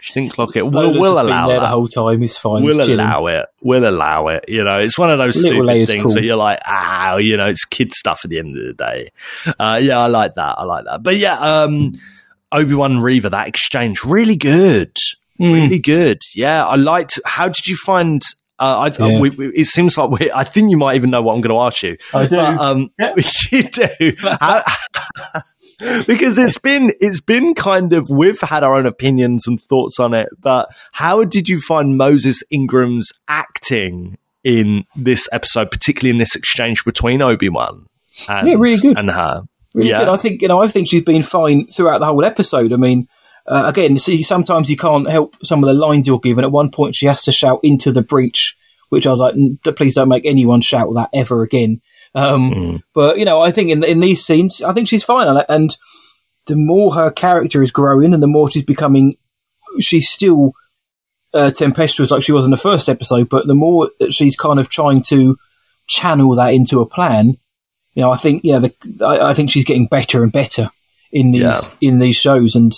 She didn't clock it. We'll, Lola's we'll just been allow there that. the whole time. It's fine. We'll it's chilling. allow it. We'll allow it. You know, it's one of those Little stupid things cool. that you're like, ah, you know, it's kid stuff at the end of the day. Uh, yeah, I like that. I like that. But yeah, um, Obi Wan and Reva, that exchange, really good, Mm. really good. Yeah, I liked. How did you find? Uh, I, Yeah. we, we, it seems like we, I think you might even know what I'm going to ask you. I do. But, um, Yeah. you do. How- because it's been it's been kind of we've had our own opinions and thoughts on it, but how did you find Moses Ingram's acting in this episode, particularly in this exchange between Obi Wan and Yeah, really good. and her? Really yeah, good. I think you know. I think she's been fine throughout the whole episode. I mean, uh, again, see, sometimes you can't help some of the lines you're given. At one point, she has to shout into the breach, which I was like, "Mm, please don't make anyone shout that ever again. Um, Mm. But you know, I think in in these scenes, I think she's fine. And, and the more her character is growing, and the more she's becoming, she's still uh, tempestuous like she was in the first episode. But the more that she's kind of trying to channel that into a plan, you know, I think you know, the, I, I think she's getting better and better in these Yeah. in these shows. And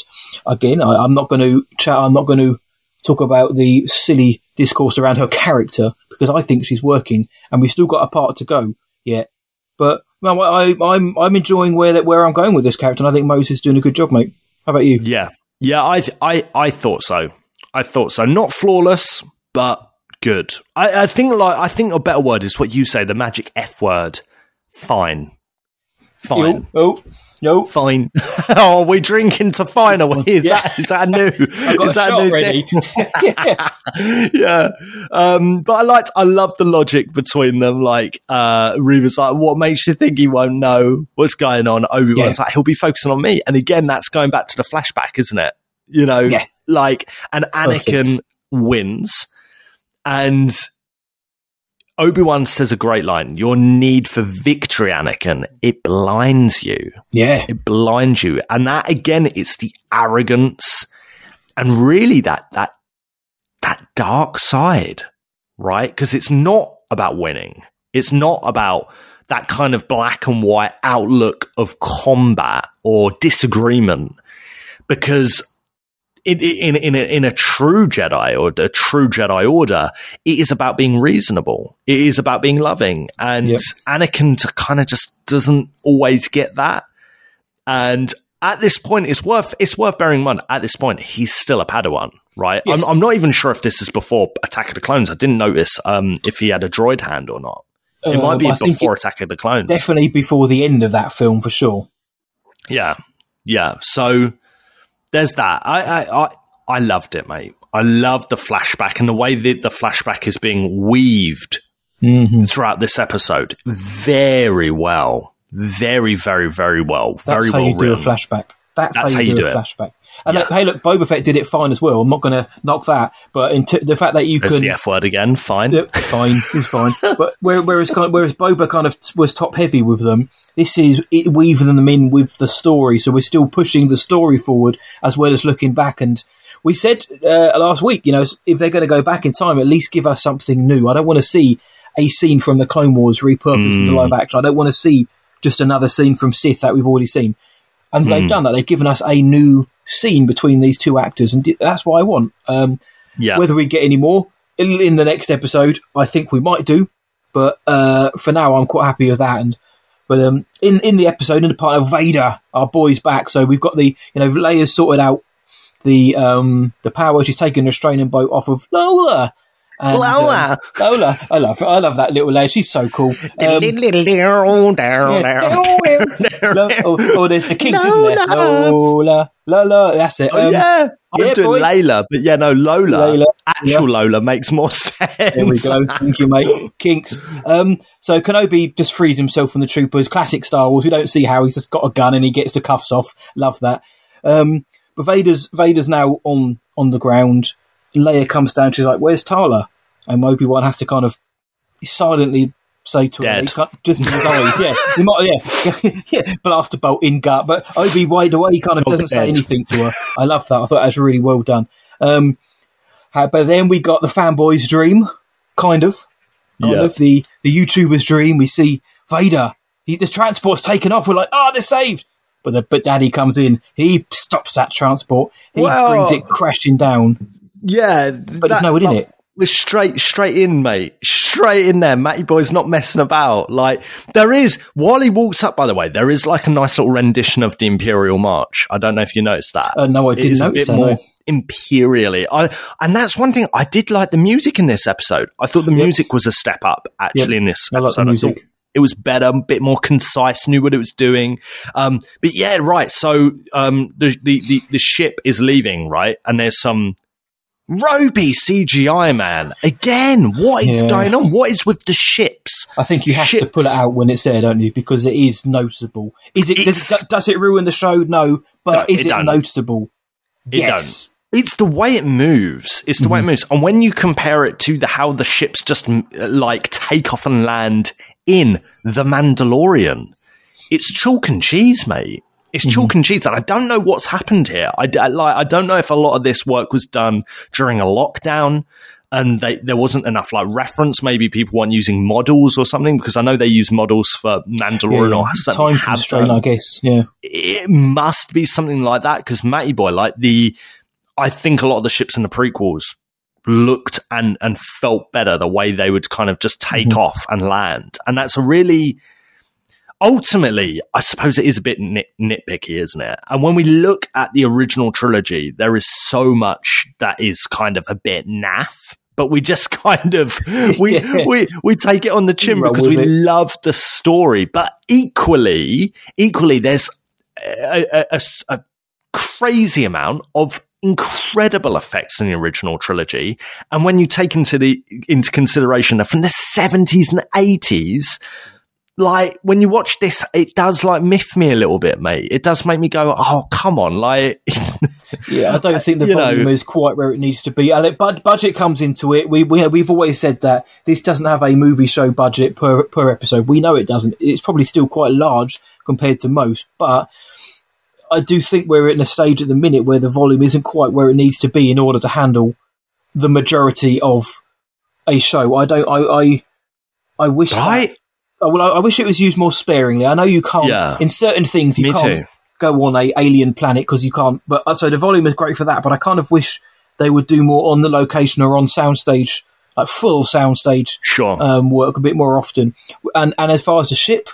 again, I, I'm not going to chat. I'm not going to talk about the silly discourse around her character because I think she's working, and we've still got a part to go yet. But no, I, I'm I'm enjoying where that where I'm going with this character, and I think Moses is doing a good job, mate. How about you? yeah, yeah. I th- I I thought so. I thought so. Not flawless, but good. I, I think like I think a better word is what you say. The magic F word. Fine. Fine. Oh, oh. No. Fine. oh, we drinking to fine. We? Is Yeah. that is that new? Is that shot new ready. thing? yeah. Um, but I liked. I love the logic between them. Like, uh, Reva's like, "What makes you think he won't know what's going on?" Obi Wan's like, "He'll be focusing on me." And again, that's going back to the flashback, isn't it? You know, Yeah. like, and Anakin wins, and Obi Wan says a great line: "Your need for victory, Anakin, it blinds you." yeah, it blinds you. And that again it's the arrogance and really that that that dark side right? Because it's not about winning. It's not about that kind of black and white outlook of combat or disagreement. Because in, in, in, a, in a true Jedi or a true Jedi Order, it is about being reasonable. It is about being loving. And Yep. Anakin kind of just doesn't always get that. And at this point, it's worth it's worth bearing in mind. At this point, he's still a Padawan, right? I'm, I'm not even sure if this is before Attack of the Clones. I didn't notice um, if he had a droid hand or not. It Um, might be before Attack of the Clones. definitely before the end of that film for sure. Yeah, yeah. So there's that. I I I, I loved it, mate. I loved the flashback and the way that the flashback is being weaved Mm-hmm. throughout this episode. Very well, very very very well, That's very how well you do a flashback. That's, That's how you, do, a flashback. And Yeah. look, hey, look, Boba Fett did it fine as well. I'm not going to knock that, but in t- the fact that you There's can the F word again. Fine. Yep, fine, it's fine. But where- whereas kind of, whereas Boba kind of was top heavy with them, this is weaving them in with the story. So we're still pushing the story forward as well as looking back. And we said uh, last week, you know, if they're going to go back in time, at least give us something new. I don't want to see a scene from the Clone Wars repurposed into live action. I don't want to see just another scene from Sith that we've already seen. And they've done that. They've given us a new scene between these two actors, and that's what I want. Um, Yeah. whether we get any more in, in the next episode, I think we might do. But uh, for now, I'm quite happy with that. And but um, in in the episode, in the part of Vader, our boy's back. So we've got the you know Leia's sorted out the um the power. She's taken the restraining bolt off of Lola. And, um, Lola. Lola, I love. I love that little lady. She's so cool. Um, Lo- oh, oh, there's the kinks, isn't there? Lola, Lola. That's it. Oh, Um, yeah. I was yeah, doing boy. Layla, but yeah, no, Lola. Layla, Actual Lola makes more sense. There we go. Thank you, mate. Kinks. Um, so Kenobi just frees himself from the troopers. Classic Star Wars. We don't see how he's just got a gun and he gets the cuffs off. Love that. Um, but Vader's Vader's now on on the ground. Leia comes down. She's like, "Where's Tala?" And Obi Wan has to kind of silently say to her, Dead. he just in his eyes, yeah, he might, yeah, yeah, blast a bolt in gut. But Obi Wan, the way he kind of Oh, doesn't say anything to her, I love that. I thought that was really well done. Um, but then we got the fanboy's dream, kind of, kind Yeah. of the the YouTuber's dream. We see Vader. He, the transport's taken off. We're like, oh, they're saved. But the, but Daddy comes in. He stops that transport. He Well- brings it crashing down. Yeah, But there's no one in it. We're straight, straight in, mate. Straight in there. Matty Boy's not messing about. Like there is while he walks up. By the way, there is like a nice little rendition of the Imperial March. I don't know if you noticed that. Uh, no, I didn't is a bit that, more no. imperially. I and that's one thing I did like the music in this episode. I thought the music was a step up actually in this episode. I like the music. thought it was better, a bit more concise, knew what it was doing. Um, but yeah, right. So um, the, the the the ship is leaving, right, and there's some Roby CGI man again. What is Yeah. going on? What is with the ships? I think you have to pull it out when it's there, don't you? Because it is noticeable. Is it? Does, does it ruin the show? No, but No, is it it, noticeable? It yes. It's the way it moves. It's the way it mm-hmm. moves. And when you compare it to the how the ships just like take off and land in The Mandalorian, it's chalk and cheese, mate. It's chalk mm-hmm. and cheese, and I don't know what's happened here. I, I- like. I don't know if a lot of this work was done during a lockdown, and they, there wasn't enough like reference. Maybe people weren't using models or something because I know they use models for Mandalorian or certainly time constraint, done I guess. Yeah. it must be something like that because Matty Boy, like the, I think a lot of the ships in the prequels looked and and felt better the way they would kind of just take mm-hmm. off and land, and that's a really. Ultimately, I suppose it is a bit nit- nitpicky, isn't it? And when we look at the original trilogy, there is so much that is kind of a bit naff, but we just kind of we Yeah. we we take it on the chin because we it. love the story. But equally, equally, there's a crazy amount of incredible effects in the original trilogy. And when you take into the into consideration that from the seventies and eighties, like when you watch this, it does like miff me a little bit, mate. It does make me go, "Oh, come on!" Like, Yeah, I don't think the You know- volume is quite where it needs to be. Bud- budget comes into it. We, we we've always said that this doesn't have a movie show budget per per episode. We know it doesn't. It's probably still quite large compared to most, but I do think we're in a stage at the minute where the volume isn't quite where it needs to be in order to handle the majority of a show. I don't. I I, I wish. right? Oh, well, I, I wish it was used more sparingly. I know you can't Yeah. in certain things you Me can't too. go on a alien planet because you can't. But uh, so the volume is great for that. But I kind of wish they would do more on the location or on soundstage, like full soundstage Sure. um, work a bit more often. And and as far as the ship,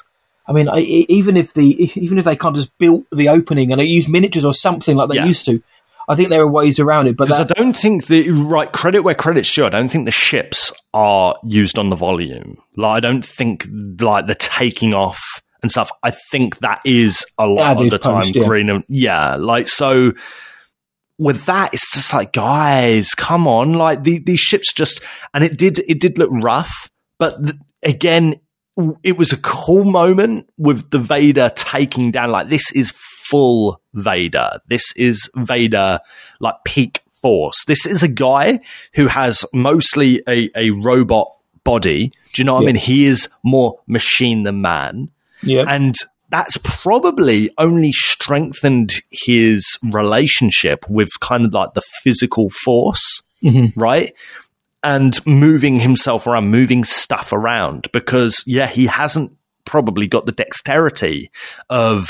I mean, I, even if the even if they can't just build the opening and they use miniatures or something like they Yeah. used to, I think there are ways around it. But Because I don't think the right credit where credit's due. I don't think the ships are used on the volume. Like I don't think like the taking off and stuff. I think that is a lot of the time yeah. green and yeah. Like so with that, it's just like guys, come on! Like the, these ships just and it did it did look rough, but th- again, it was a cool moment with the Vader taking down. Like this is full Vader. This is Vader like peak force. This is a guy who has mostly a, a robot body. Do you know what I mean? He is more machine than man. yeah, And that's probably only strengthened his relationship with kind of like the physical force, mm-hmm. right? And moving himself around, moving stuff around because, yeah, he hasn't probably got the dexterity of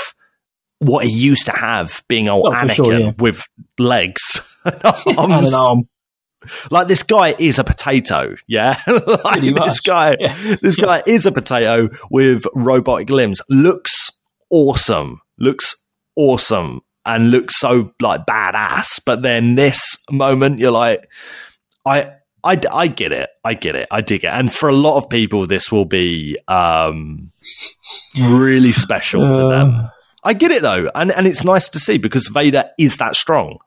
what he used to have being old Oh, Anakin sure, yeah. with legs and and an arm. Like this guy is a potato, yeah. like this guy, yeah. this guy is a potato with robotic limbs. Looks awesome. Looks awesome, and looks so like badass. But then this moment, you're like, I. I, I get it. I get it. I dig it. And for a lot of people, this will be um, really special for them. I get it though, and and it's nice to see because Vader is that strong,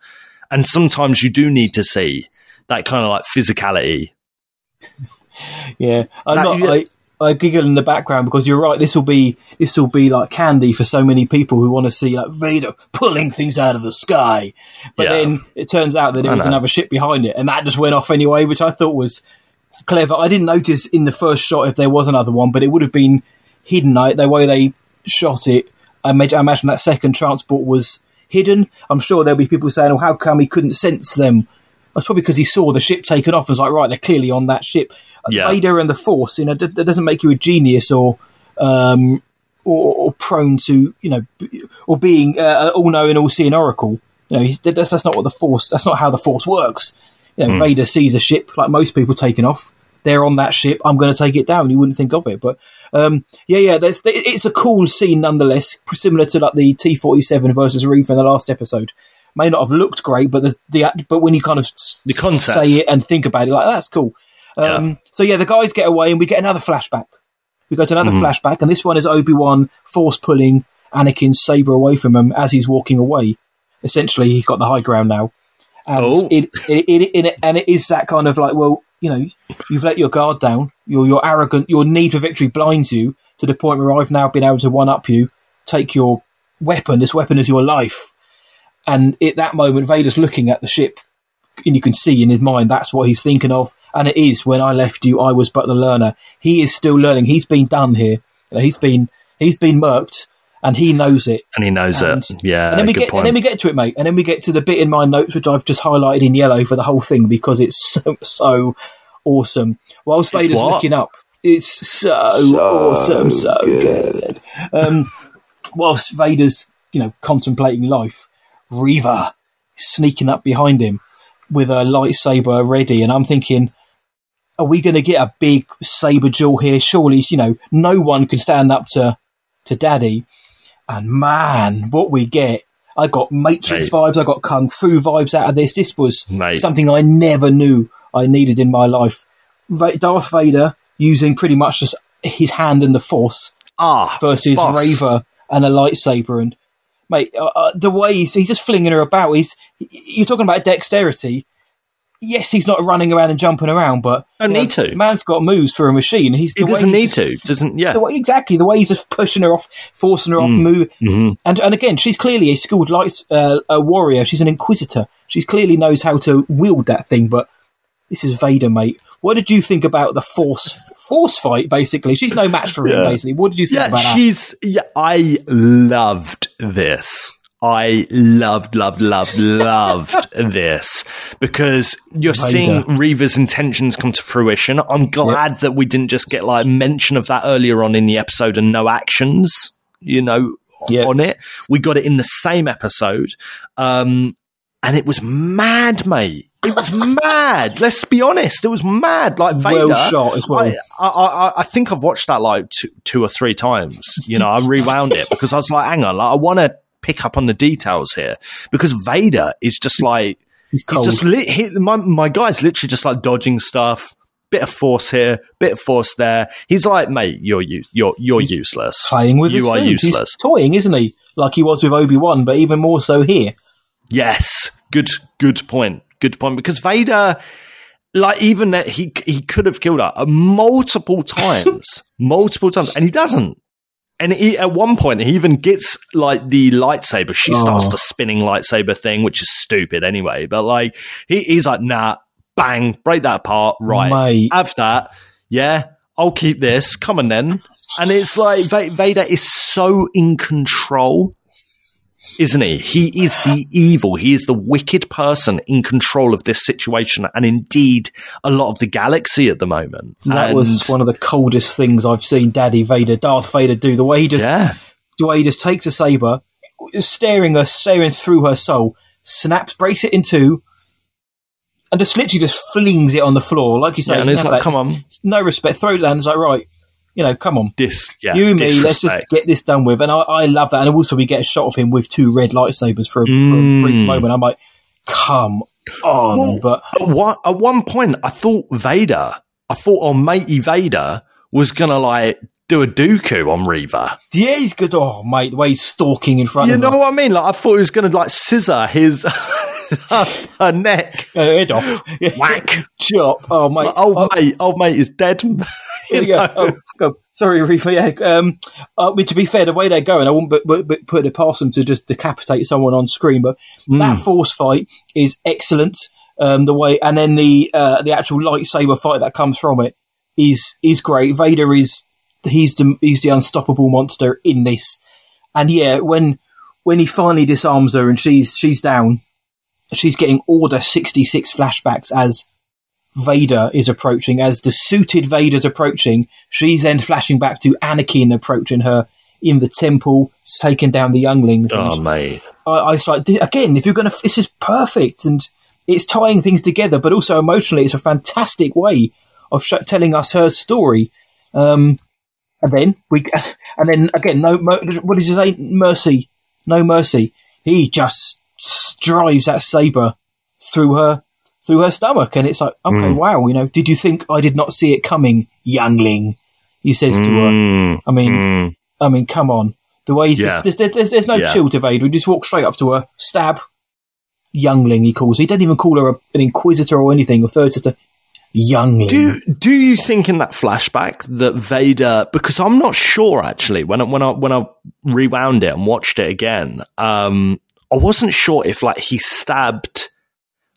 and sometimes you do need to see that kind of like physicality. Yeah, I'm That- not. I, I giggle in the background because you're right. This will be this will be like candy for so many people who want to see like Vader pulling things out of the sky. But Yeah. then it turns out that it was another ship behind it, and that just went off anyway, which I thought was clever. I didn't notice in the first shot if there was another one, but it would have been hidden. Like the way they shot it, I, imagine that second transport was hidden. I'm sure there'll be people saying, "Oh, how come he couldn't sense them?" That's probably because he saw the ship taken off and was like, "Right, they're clearly on that ship." Yeah. Vader and the Force, you know, d- that doesn't make you a genius or. Um, or, or prone to, you know, b- or being uh, all knowing, all seeing oracle. You know, he's, that's, that's not what the force. That's not how the force works. You know, Vader sees a ship like most people taking off. They're on that ship. I'm going to take it down. You wouldn't think of it, but um, yeah, yeah. It's a cool scene nonetheless, similar to like the T47 versus Reef in the last episode. May not have looked great, but the, the act- but when you kind of The concept. say it and think about it, like that's cool. Um, So yeah, the guys get away, and we get another flashback. We go to another Mm-hmm. flashback, and this one is Obi Wan force pulling Anakin's saber away from him as he's walking away. Essentially, he's got the high ground now, and Oh. it, it, it, it, and it is that kind of like, well, you know, you've let your guard down. Your your arrogant, your need for victory blinds you to the point where I've now been able to one up you. Take your weapon. This weapon is your life. And at that moment, Vader's looking at the ship, and you can see in his mind that's what he's thinking of. And it is when I left you, I was but the learner. He is still learning. He's been done here. He's been he's been murked, and he knows it. and he knows And, it. Yeah, and then we good get point. and then we get to it, mate. And then we get to the bit in my notes which I've just highlighted in yellow for the whole thing because it's so, so awesome. Whilst Vader's looking up, it's so, awesome, so good. Um, whilst Vader's you know contemplating life, Reva is sneaking up behind him with a lightsaber ready, and I'm thinking. Are we going to get a big saber duel here? Surely, you know, no one can stand up to to Daddy. And man, what we get. I got Matrix Mate. vibes, I got Kung Fu vibes out of this. This was Mate. something I never knew I needed in my life. Darth Vader using pretty much just his hand and the Force ah, versus boss. Reva and a lightsaber. And, mate, uh, uh, the way he's, he's just flinging her about, he's, you're talking about dexterity. Yes, he's not running around and jumping around, but Don't you know, need to. Man's got moves for a machine. He's He doesn't he's need just- to. Doesn't yeah. the way, exactly the way he's just pushing her off, forcing her off, move. Mhm. And and again, she's clearly a skilled light uh, a warrior. She's an inquisitor. She clearly knows how to wield that thing. But this is Vader, mate. What did you think about the force force fight? Basically, she's no match for him. Yeah. Basically, what did you think Yeah, about that? she's. Yeah, I loved this. I loved, loved, loved, loved this because you're Vader. seeing Reva's intentions come to fruition. I'm glad that we didn't just get like mention of that earlier on in the episode and no actions, you know, Yeah. on it. We got it in the same episode. Um, and it was mad, mate. It was mad. Let's be honest. It was mad. Like Vader. Well shot as well. I, I, I, I think I've watched that like two, two or three times. You know, I rewound it because I was like, hang on, like, I want to pick up on the details here because Vader is just like He's he's just li- he, my my guy's literally just like dodging stuff. Bit of force here, bit of force there. He's like, mate, you're you, you're you're useless. playing with you are food. He's useless. toying, isn't he? Like he was with Obi Wan, but even more so here. Yes, good good point. Good point because Vader like even that he he could have killed her multiple times, multiple times and he doesn't. And he, at one point, he even gets like the lightsaber. She starts Oh. the spinning lightsaber thing, which is stupid anyway. But like, he, he's like, nah, bang, break that apart. Right. Mate. Have that. Yeah. I'll keep this. Come on then. And it's like, Va- Vader is so in control isn't he? He is the evil. He is the wicked person in control of this situation, and indeed a lot of the galaxy at the moment. That And- was one of the coldest things I've seen Daddy Vader, Darth Vader do. The way he just yeah, the way he just takes a saber, staring her, staring through her soul, snaps, breaks it in two, and just literally just flings it on the floor, like you say. yeah. And it's like, come on, no respect. Throw it down. It's like right, you know, come on, this, yeah, you and me. Let's just get this done with. And I, I love that. And also, we get a shot of him with two red lightsabers for a, for a brief Mm. moment. I'm like, come on, Well, but At one, at one point, I thought Vader, I thought Almighty Vader was gonna like do a Dooku on Reva. yeah, he's good. Oh, mate, the way he's stalking in front You of know her. what I mean? Like I thought he was gonna like scissor his her neck. Her head off. Whack. Chop. Oh, mate. My old Oh, mate, old mate is dead. Yeah. Oh. Sorry, Reefer. Yeah. Um, mean, to be fair, the way they're going, I wouldn't but, but, but put it past them to just decapitate someone on screen. But that force fight is excellent. Um, the way, and then the uh, the actual lightsaber fight that comes from it is is great. Vader is he's the he's the unstoppable monster in this. And yeah, when when he finally disarms her and she's she's down, she's getting Order sixty six flashbacks as Vader is approaching, as the suited Vader's approaching, she's then flashing back to Anakin approaching her in the temple, taking down the younglings. and Oh, mate. I, I was like, again, if you're going to, this is perfect. And it's tying things together, but also emotionally, it's a fantastic way of sh- telling us her story. Um, and then we, and then again, no, what does he say? Mercy, no mercy. He just drives that saber through her, through her stomach, and it's like, okay, wow, you know, did you think I did not see it coming, youngling? He says to her. Mm, I mean, mm. I mean, come on. The way he's Yeah. just, there's, there's, there's no Yeah. chill to Vader. He just walks straight up to her, stab, youngling, he calls her. He doesn't even call her a, an inquisitor or anything, or third sister. Youngling. Do do you think in that flashback that Vader? Because I'm not sure actually. When I, when I when I rewound it and watched it again, um, I wasn't sure if like he stabbed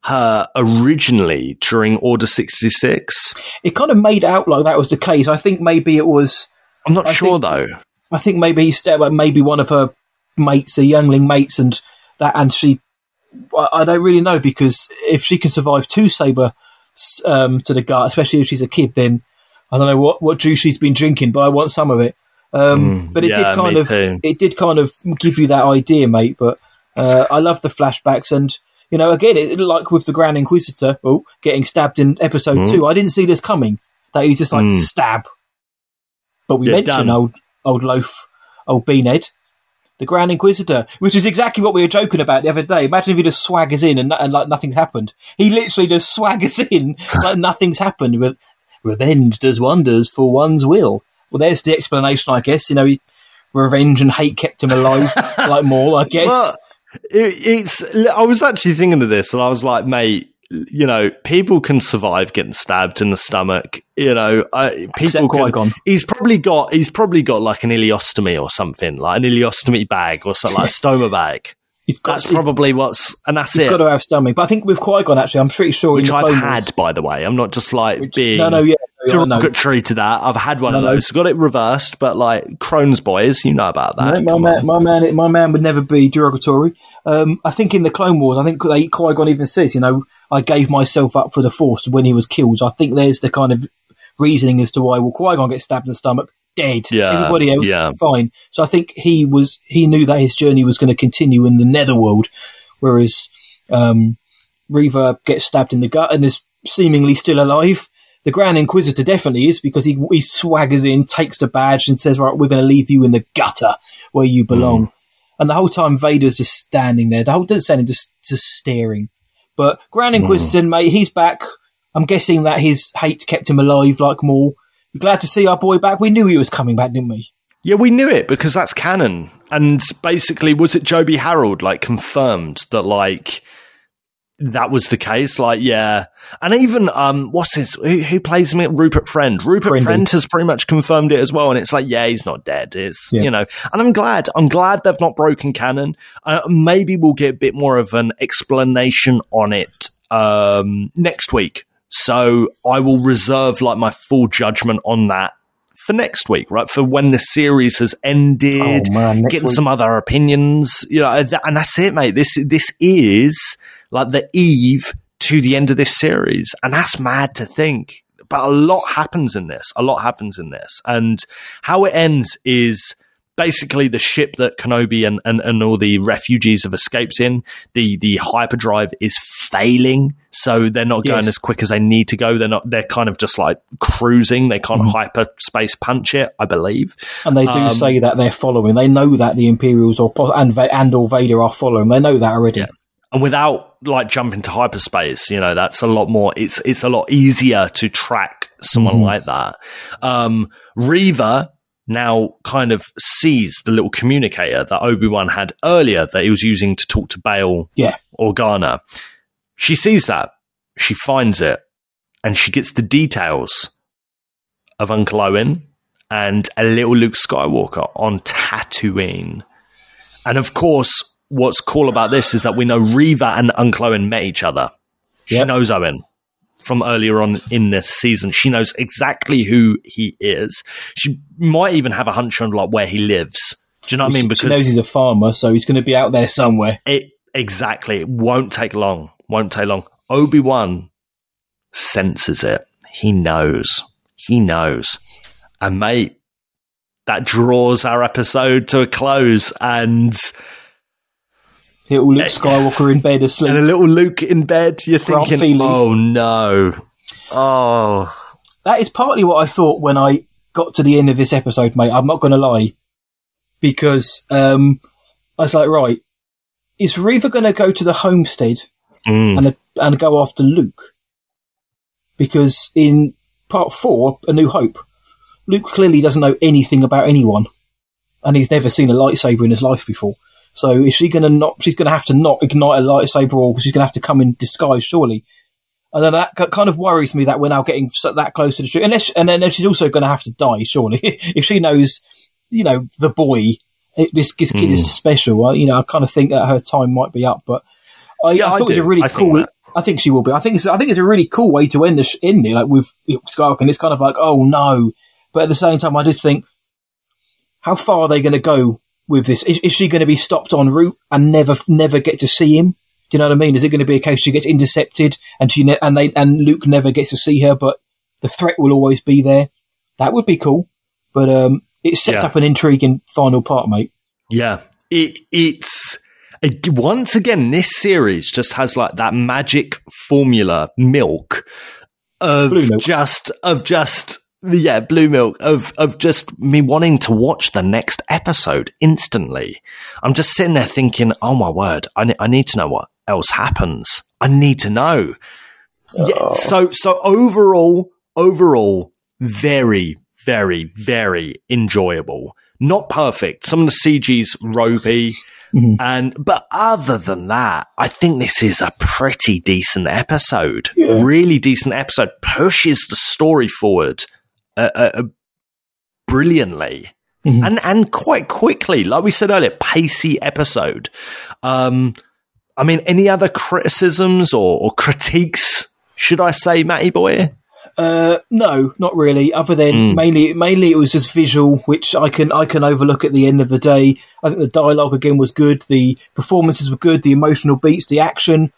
her originally during Order sixty six. it kind of made out like that was the case. I think maybe it was. I'm not I sure think- though. I think maybe he stabbed like maybe one of her mates, a youngling mates, and that, and she. I I don't really know because if she can survive two saber um, to the gut, especially if she's a kid, then I don't know what what juice she's been drinking, but I want some of it. Um, but it Mm, yeah, did kind of too. it did kind of give you that idea, mate. But uh, I love the flashbacks, and you know, again, it, like with the Grand Inquisitor, oh, getting stabbed in episode Mm. two, I didn't see this coming. That he's just like stab. But we Yeah, mentioned old old loaf, old Beanhead, the Grand Inquisitor, which is exactly what we were joking about the other day. Imagine if he just swaggers in and, and like nothing's happened. He literally just swaggers in like nothing's happened. With revenge does wonders for one's will. Well, there's the explanation, I guess. You know, he, revenge and hate kept him alive, like Maul, I guess. Well, it, it's. I was actually thinking of this, and I was like, mate. You know, people can survive getting stabbed in the stomach. You know, I, people Except can, Qui-Gon. He's probably got. He's probably got like an ileostomy or something, like an ileostomy bag or something like a stoma bag. he's got, That's probably what's, and that's he's it. got to have stomach. But I think with Qui Gon, actually, I'm pretty sure. which I've Clone had, by the way. I'm not just like being no, no, yeah, no, I know. Derogatory to that. I've had one of No, no. those. Got it reversed, but like Crohn's boys, you know about that. No, my, man, my man, my man would never be derogatory. Um, I think in the Clone Wars, I think they Qui Gon even says, you know, I gave myself up for the Force when he was killed. I think there's the kind of reasoning as to why well Qui Gon gets stabbed in the stomach, dead. Yeah, Everybody else, yeah. fine. So I think he was he knew that his journey was going to continue in the Netherworld, whereas um, Reva gets stabbed in the gut and is seemingly still alive. The Grand Inquisitor definitely is because he he swaggers in, takes the badge, and says, "Right, we're going to leave you in the gutter where you belong." Hmm. And the whole time, Vader's just standing there. The whole just standing, just just staring. But Grand hmm. Inquisitor, mate, he's back. I'm guessing that his hate kept him alive, like Maul. We're glad to see our boy back. We knew he was coming back, didn't we? Yeah, we knew it because that's canon. And basically, was it Joby Harold like confirmed that like that was the case? Like, yeah, and even um, what's his who, who plays him? Rupert Friend. Rupert Friendy. Friend has pretty much confirmed it as well. And it's like, yeah, he's not dead. It's Yeah. you know, and I'm glad. I'm glad they've not broken canon. Uh, maybe we'll get a bit more of an explanation on it um, next week. So I will reserve like my full judgment on that for next week, right? For when the series has ended, Oh, man, getting week. some other opinions, you know, and that's it, mate. This this is like the eve to the end of this series, and that's mad to think. But a lot happens in this. A lot happens in this, and how it ends is basically the ship that Kenobi and, and, and all the refugees have escaped in. The the hyperdrive is failing, so they're not going Yes. as quick as they need to go. They're not. They're kind of just like cruising. They can't hyperspace punch it, I believe. And they do Um, say that they're following. They know that the Imperials or and and or Vader are following. They know that already. And without like jumping to hyperspace, you know, that's a lot more. It's it's a lot easier to track someone like that. Um, Reva now kind of sees the little communicator that Obi Wan had earlier that he was using to talk to Bail Yeah. Organa. She sees that, she finds it, and she gets the details of Uncle Owen and a little Luke Skywalker on Tatooine. And of course, what's cool about this is that we know Reva and Uncle Owen met each other. She Yep. knows Owen from earlier on in this season. She knows exactly who he is. She might even have a hunch on like where he lives. Do you know what I mean? Because she knows he's a farmer, so he's going to be out there somewhere. It exactly. It won't take long. Won't take long. Obi Wan senses it. He knows. He knows. And mate, that draws our episode to a close. And Little Luke Skywalker in bed asleep. and a little Luke in bed. You're thinking, oh no, oh that is partly what I thought when I got to the end of this episode, mate. I'm not going to lie, because um, I was like, right, is Reva going to go to the homestead Mm. and and go after Luke? Because in part four, A New Hope, Luke clearly doesn't know anything about anyone, and he's never seen a lightsaber in his life before. So is she going to not? She's going to have to not ignite a lightsaber, or she's going to have to come in disguise, surely. And then that kind of worries me that we're now getting that close to the truth. Unless, and then she's also going to have to die, surely, if she knows, you know, the boy. It, this, this kid is hmm. special. I, you know, I kind of think that her time might be up, but I, Yeah, I I thought it was a really I think cool. that. I think she will be. I think it's, I think it's a really cool way to end the sh- end it, like with with Skywalker. And it's kind of like, oh no, but at the same time, I just think, how far are they going to go with this? Is, is she going to be stopped en route and never never get to see him? Do you know what I mean? Is it going to be a case she gets intercepted and she ne- and they and Luke never gets to see her, but the threat will always be there? That would be cool, but um, it sets Yeah. up an intriguing final part, mate. Yeah, it it's once again this series just has like that magic formula milk of milk. just of just yeah blue milk of of just me wanting to watch the next episode instantly. I'm just sitting there thinking, oh my word, I ne- I need to know what else happens. I need to know. Yeah, oh. so so overall, overall, very, very, very enjoyable. Not perfect. Some of the CG's ropey, mm-hmm. and but other than that, I think this is a pretty decent episode. Yeah. Really decent episode. Pushes the story forward uh, uh, brilliantly. Mhm. And and quite quickly, like we said earlier, pacey episode. Um, I mean, any other criticisms or, or critiques? Should I say, Matty boy? Uh, no, not really. Other than Mm. mainly, mainly it was just visual, which I can I can overlook at the end of the day. I think the dialogue again was good. The performances were good. The emotional beats, the action,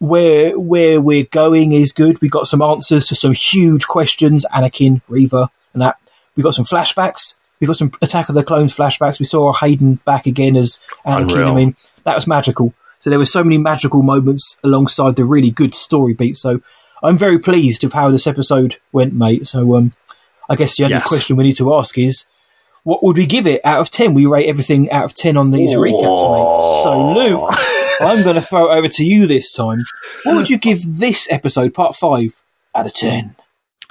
where where we're going is good. We got some answers to some huge questions. Anakin, Reva, and that. We got some flashbacks. We got some Attack of the Clones flashbacks. We saw Hayden back again as Anakin. Unreal. I mean, that was magical. So there were so many magical moments alongside the really good story beat. So I'm very pleased with how this episode went, mate. So um, I guess the only Yes. question we need to ask is, what would we give it out of ten? We rate everything out of ten on these recaps, mate. So Luke, I'm going to throw it over to you this time. What would you give this episode, part five, out of ten?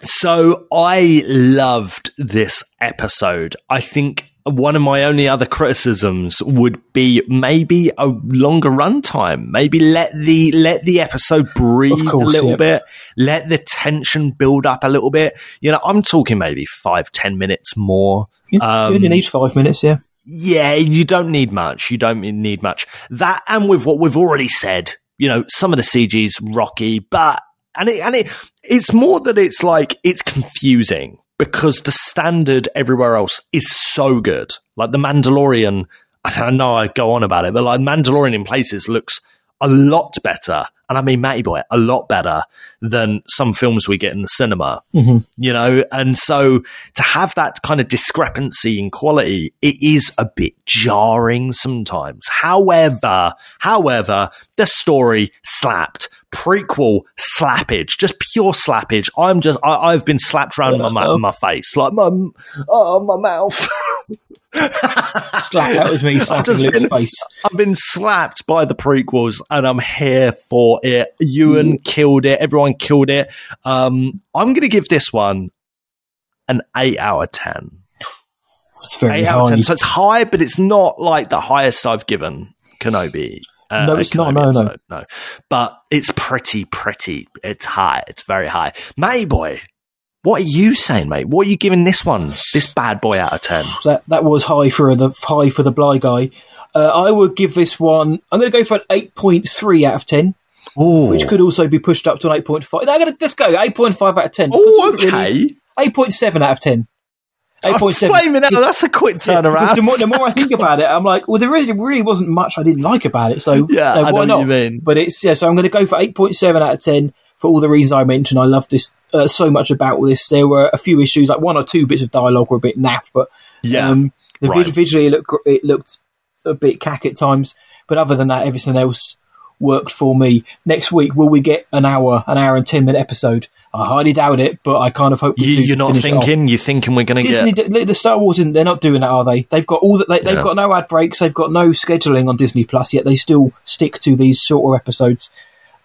So I loved this episode. I think one of my only other criticisms would be maybe a longer runtime. Maybe let the let the episode breathe course, a little yeah. bit. Let the tension build up a little bit. You know, I'm talking maybe five ten minutes more. You, Um, you only need five minutes, yeah. Yeah, you don't need much. You don't need much. That and with what we've already said, you know, some of the CG's rocky, but and it and it it's more that it's like it's confusing because the standard everywhere else is so good. Like the Mandalorian, I know I go on about it, but like Mandalorian in places looks a lot better. And I mean, Matty Boy, a lot better than some films we get in the cinema. Mm-hmm. You know? And so to have that kind of discrepancy in quality it is a bit jarring sometimes. However however the story slapped prequel slappage just pure slappage i'm just I, i've been slapped around my, ma- my face like my oh my mouth Slap, that was me slapping just Luke's been- face. I've been slapped by the prequels and I'm here for it. Ewan killed it. Everyone killed it. Um, I'm going to give this one an 8 out of 10. It's very 8 out of 10. So it's high, but it's not like the highest I've given Kenobi. Uh, No, it's not. No, no. episode, no. But it's pretty, pretty. It's high. It's very high. Matty boy, what are you saying, mate? What are you giving this one, this bad boy, out of ten? that that was high for the high for the Bly guy. Uh, I would give this one. I'm going to go for an eight point three out of ten, Oh, which could also be pushed up to an eight point five. No, I'm going to let's go eight point five out of ten. oh, Because really- okay. Eight point seven out of ten. Eight I'm point seven. flaming out. That's a quick turnaround. the, more, the more I think about it, I'm like, well, there really, really wasn't much I didn't like about it. So Yeah, so I know why what not? you mean. But it's yeah. So I'm going to go for 8.7 out of 10 for all the reasons I mentioned. I love this uh, so much about this. There were a few issues, like one or two bits of dialogue were a bit naff, but Yeah, um, the right. visually it looked it looked a bit cack at times. But other than that, everything else worked for me. Next week, will we get an hour, an hour and 10 minute episode? I highly doubt it, but I kind of hope You, you're not finish it off. thinking. You're thinking we're going to Disney, get. d- the Star Wars, isn't- they're not doing that, are they? They've got all that. They, Yeah. They've got no ad breaks. They've got no scheduling on Disney Plus yet. They still stick to these shorter episodes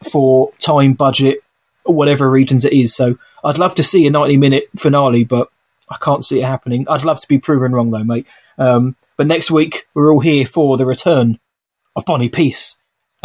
for time, budget, or whatever regions it is. So I'd love to see a ninety-minute finale, but I can't see it happening. I'd love to be proven wrong, though, mate. Um, but next week we're all here for the return of Bonnie Piesse.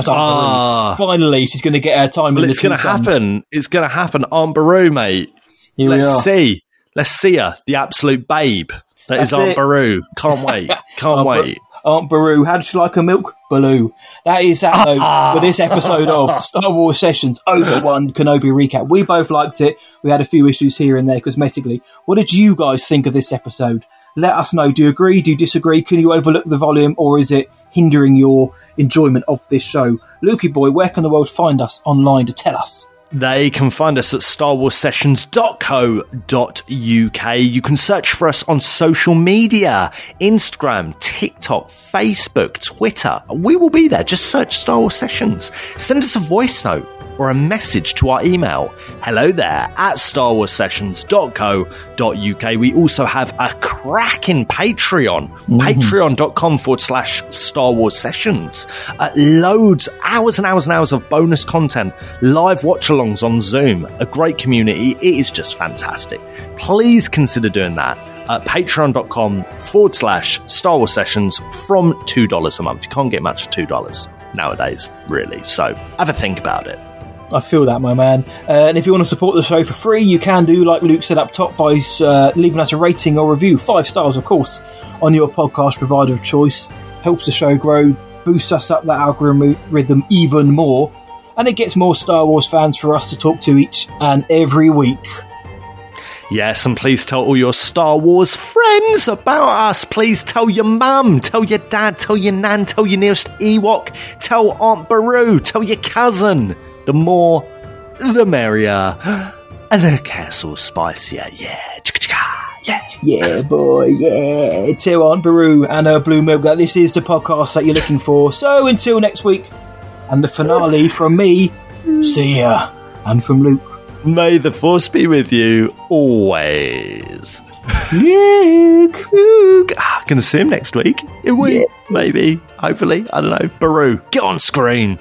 Ah. Finally, she's going to get her time. Well, in it's going to happen. It's going to happen. Aunt Beru, mate. Here Let's see. Let's see her, the absolute babe that is That's Aunt it. Beru. Can't wait. Can't Aunt Bar- wait. Aunt Beru, how does she like her milk? Baloo. That is that though for this episode of Star Wars Sessions Obi Wan Kenobi recap. We both liked it. We had a few issues here and there cosmetically. What did you guys think of this episode? Let us know. Do you agree? Do you disagree? Can you overlook the volume, or is it hindering your enjoyment of this show? Lukey boy, where can the world find us online to tell us? They can find us at starwarsessions.co.uk. You can search for us on social media Instagram, TikTok, Facebook, Twitter. We will be there. Just search Star Wars Sessions. Send us a voice note or a message to our email. Hello there at starwarsessions.co.uk. We also have a cracking Patreon. Patreon.com forward slash Star Wars Sessions. Uh, loads, hours and hours and hours of bonus content, live watch alongs on Zoom, a great community. It is just fantastic. Please consider doing that at patreon.com forward slash Star Wars Sessions from $2 a month. You can't get much for $2 nowadays, really. So have a think about it. I feel that, my man. Uh, and if you want to support the show for free, you can do like Luke said up top by uh, leaving us a rating or review, five stars, of course, on your podcast provider of choice. Helps the show grow, boosts us up that algorithm even more, and it gets more Star Wars fans for us to talk to each and every week. Yes, and please tell all your Star Wars friends about us. Please tell your mum, tell your dad, tell your nan, tell your nearest Ewok, tell Aunt Beru, tell your cousin. The more, the merrier. And the Kessel spicier, yeah. Yeah. Yeah, boy, yeah. Tell Aunt Beru and her blue milk that this is the podcast that you're looking for. So until next week, and the finale from me, see ya. And from Luke. May the force be with you always. Luke! Luke. Ah, gonna see him next week. Are we? Maybe. Hopefully. I don't know. Beru, get on screen.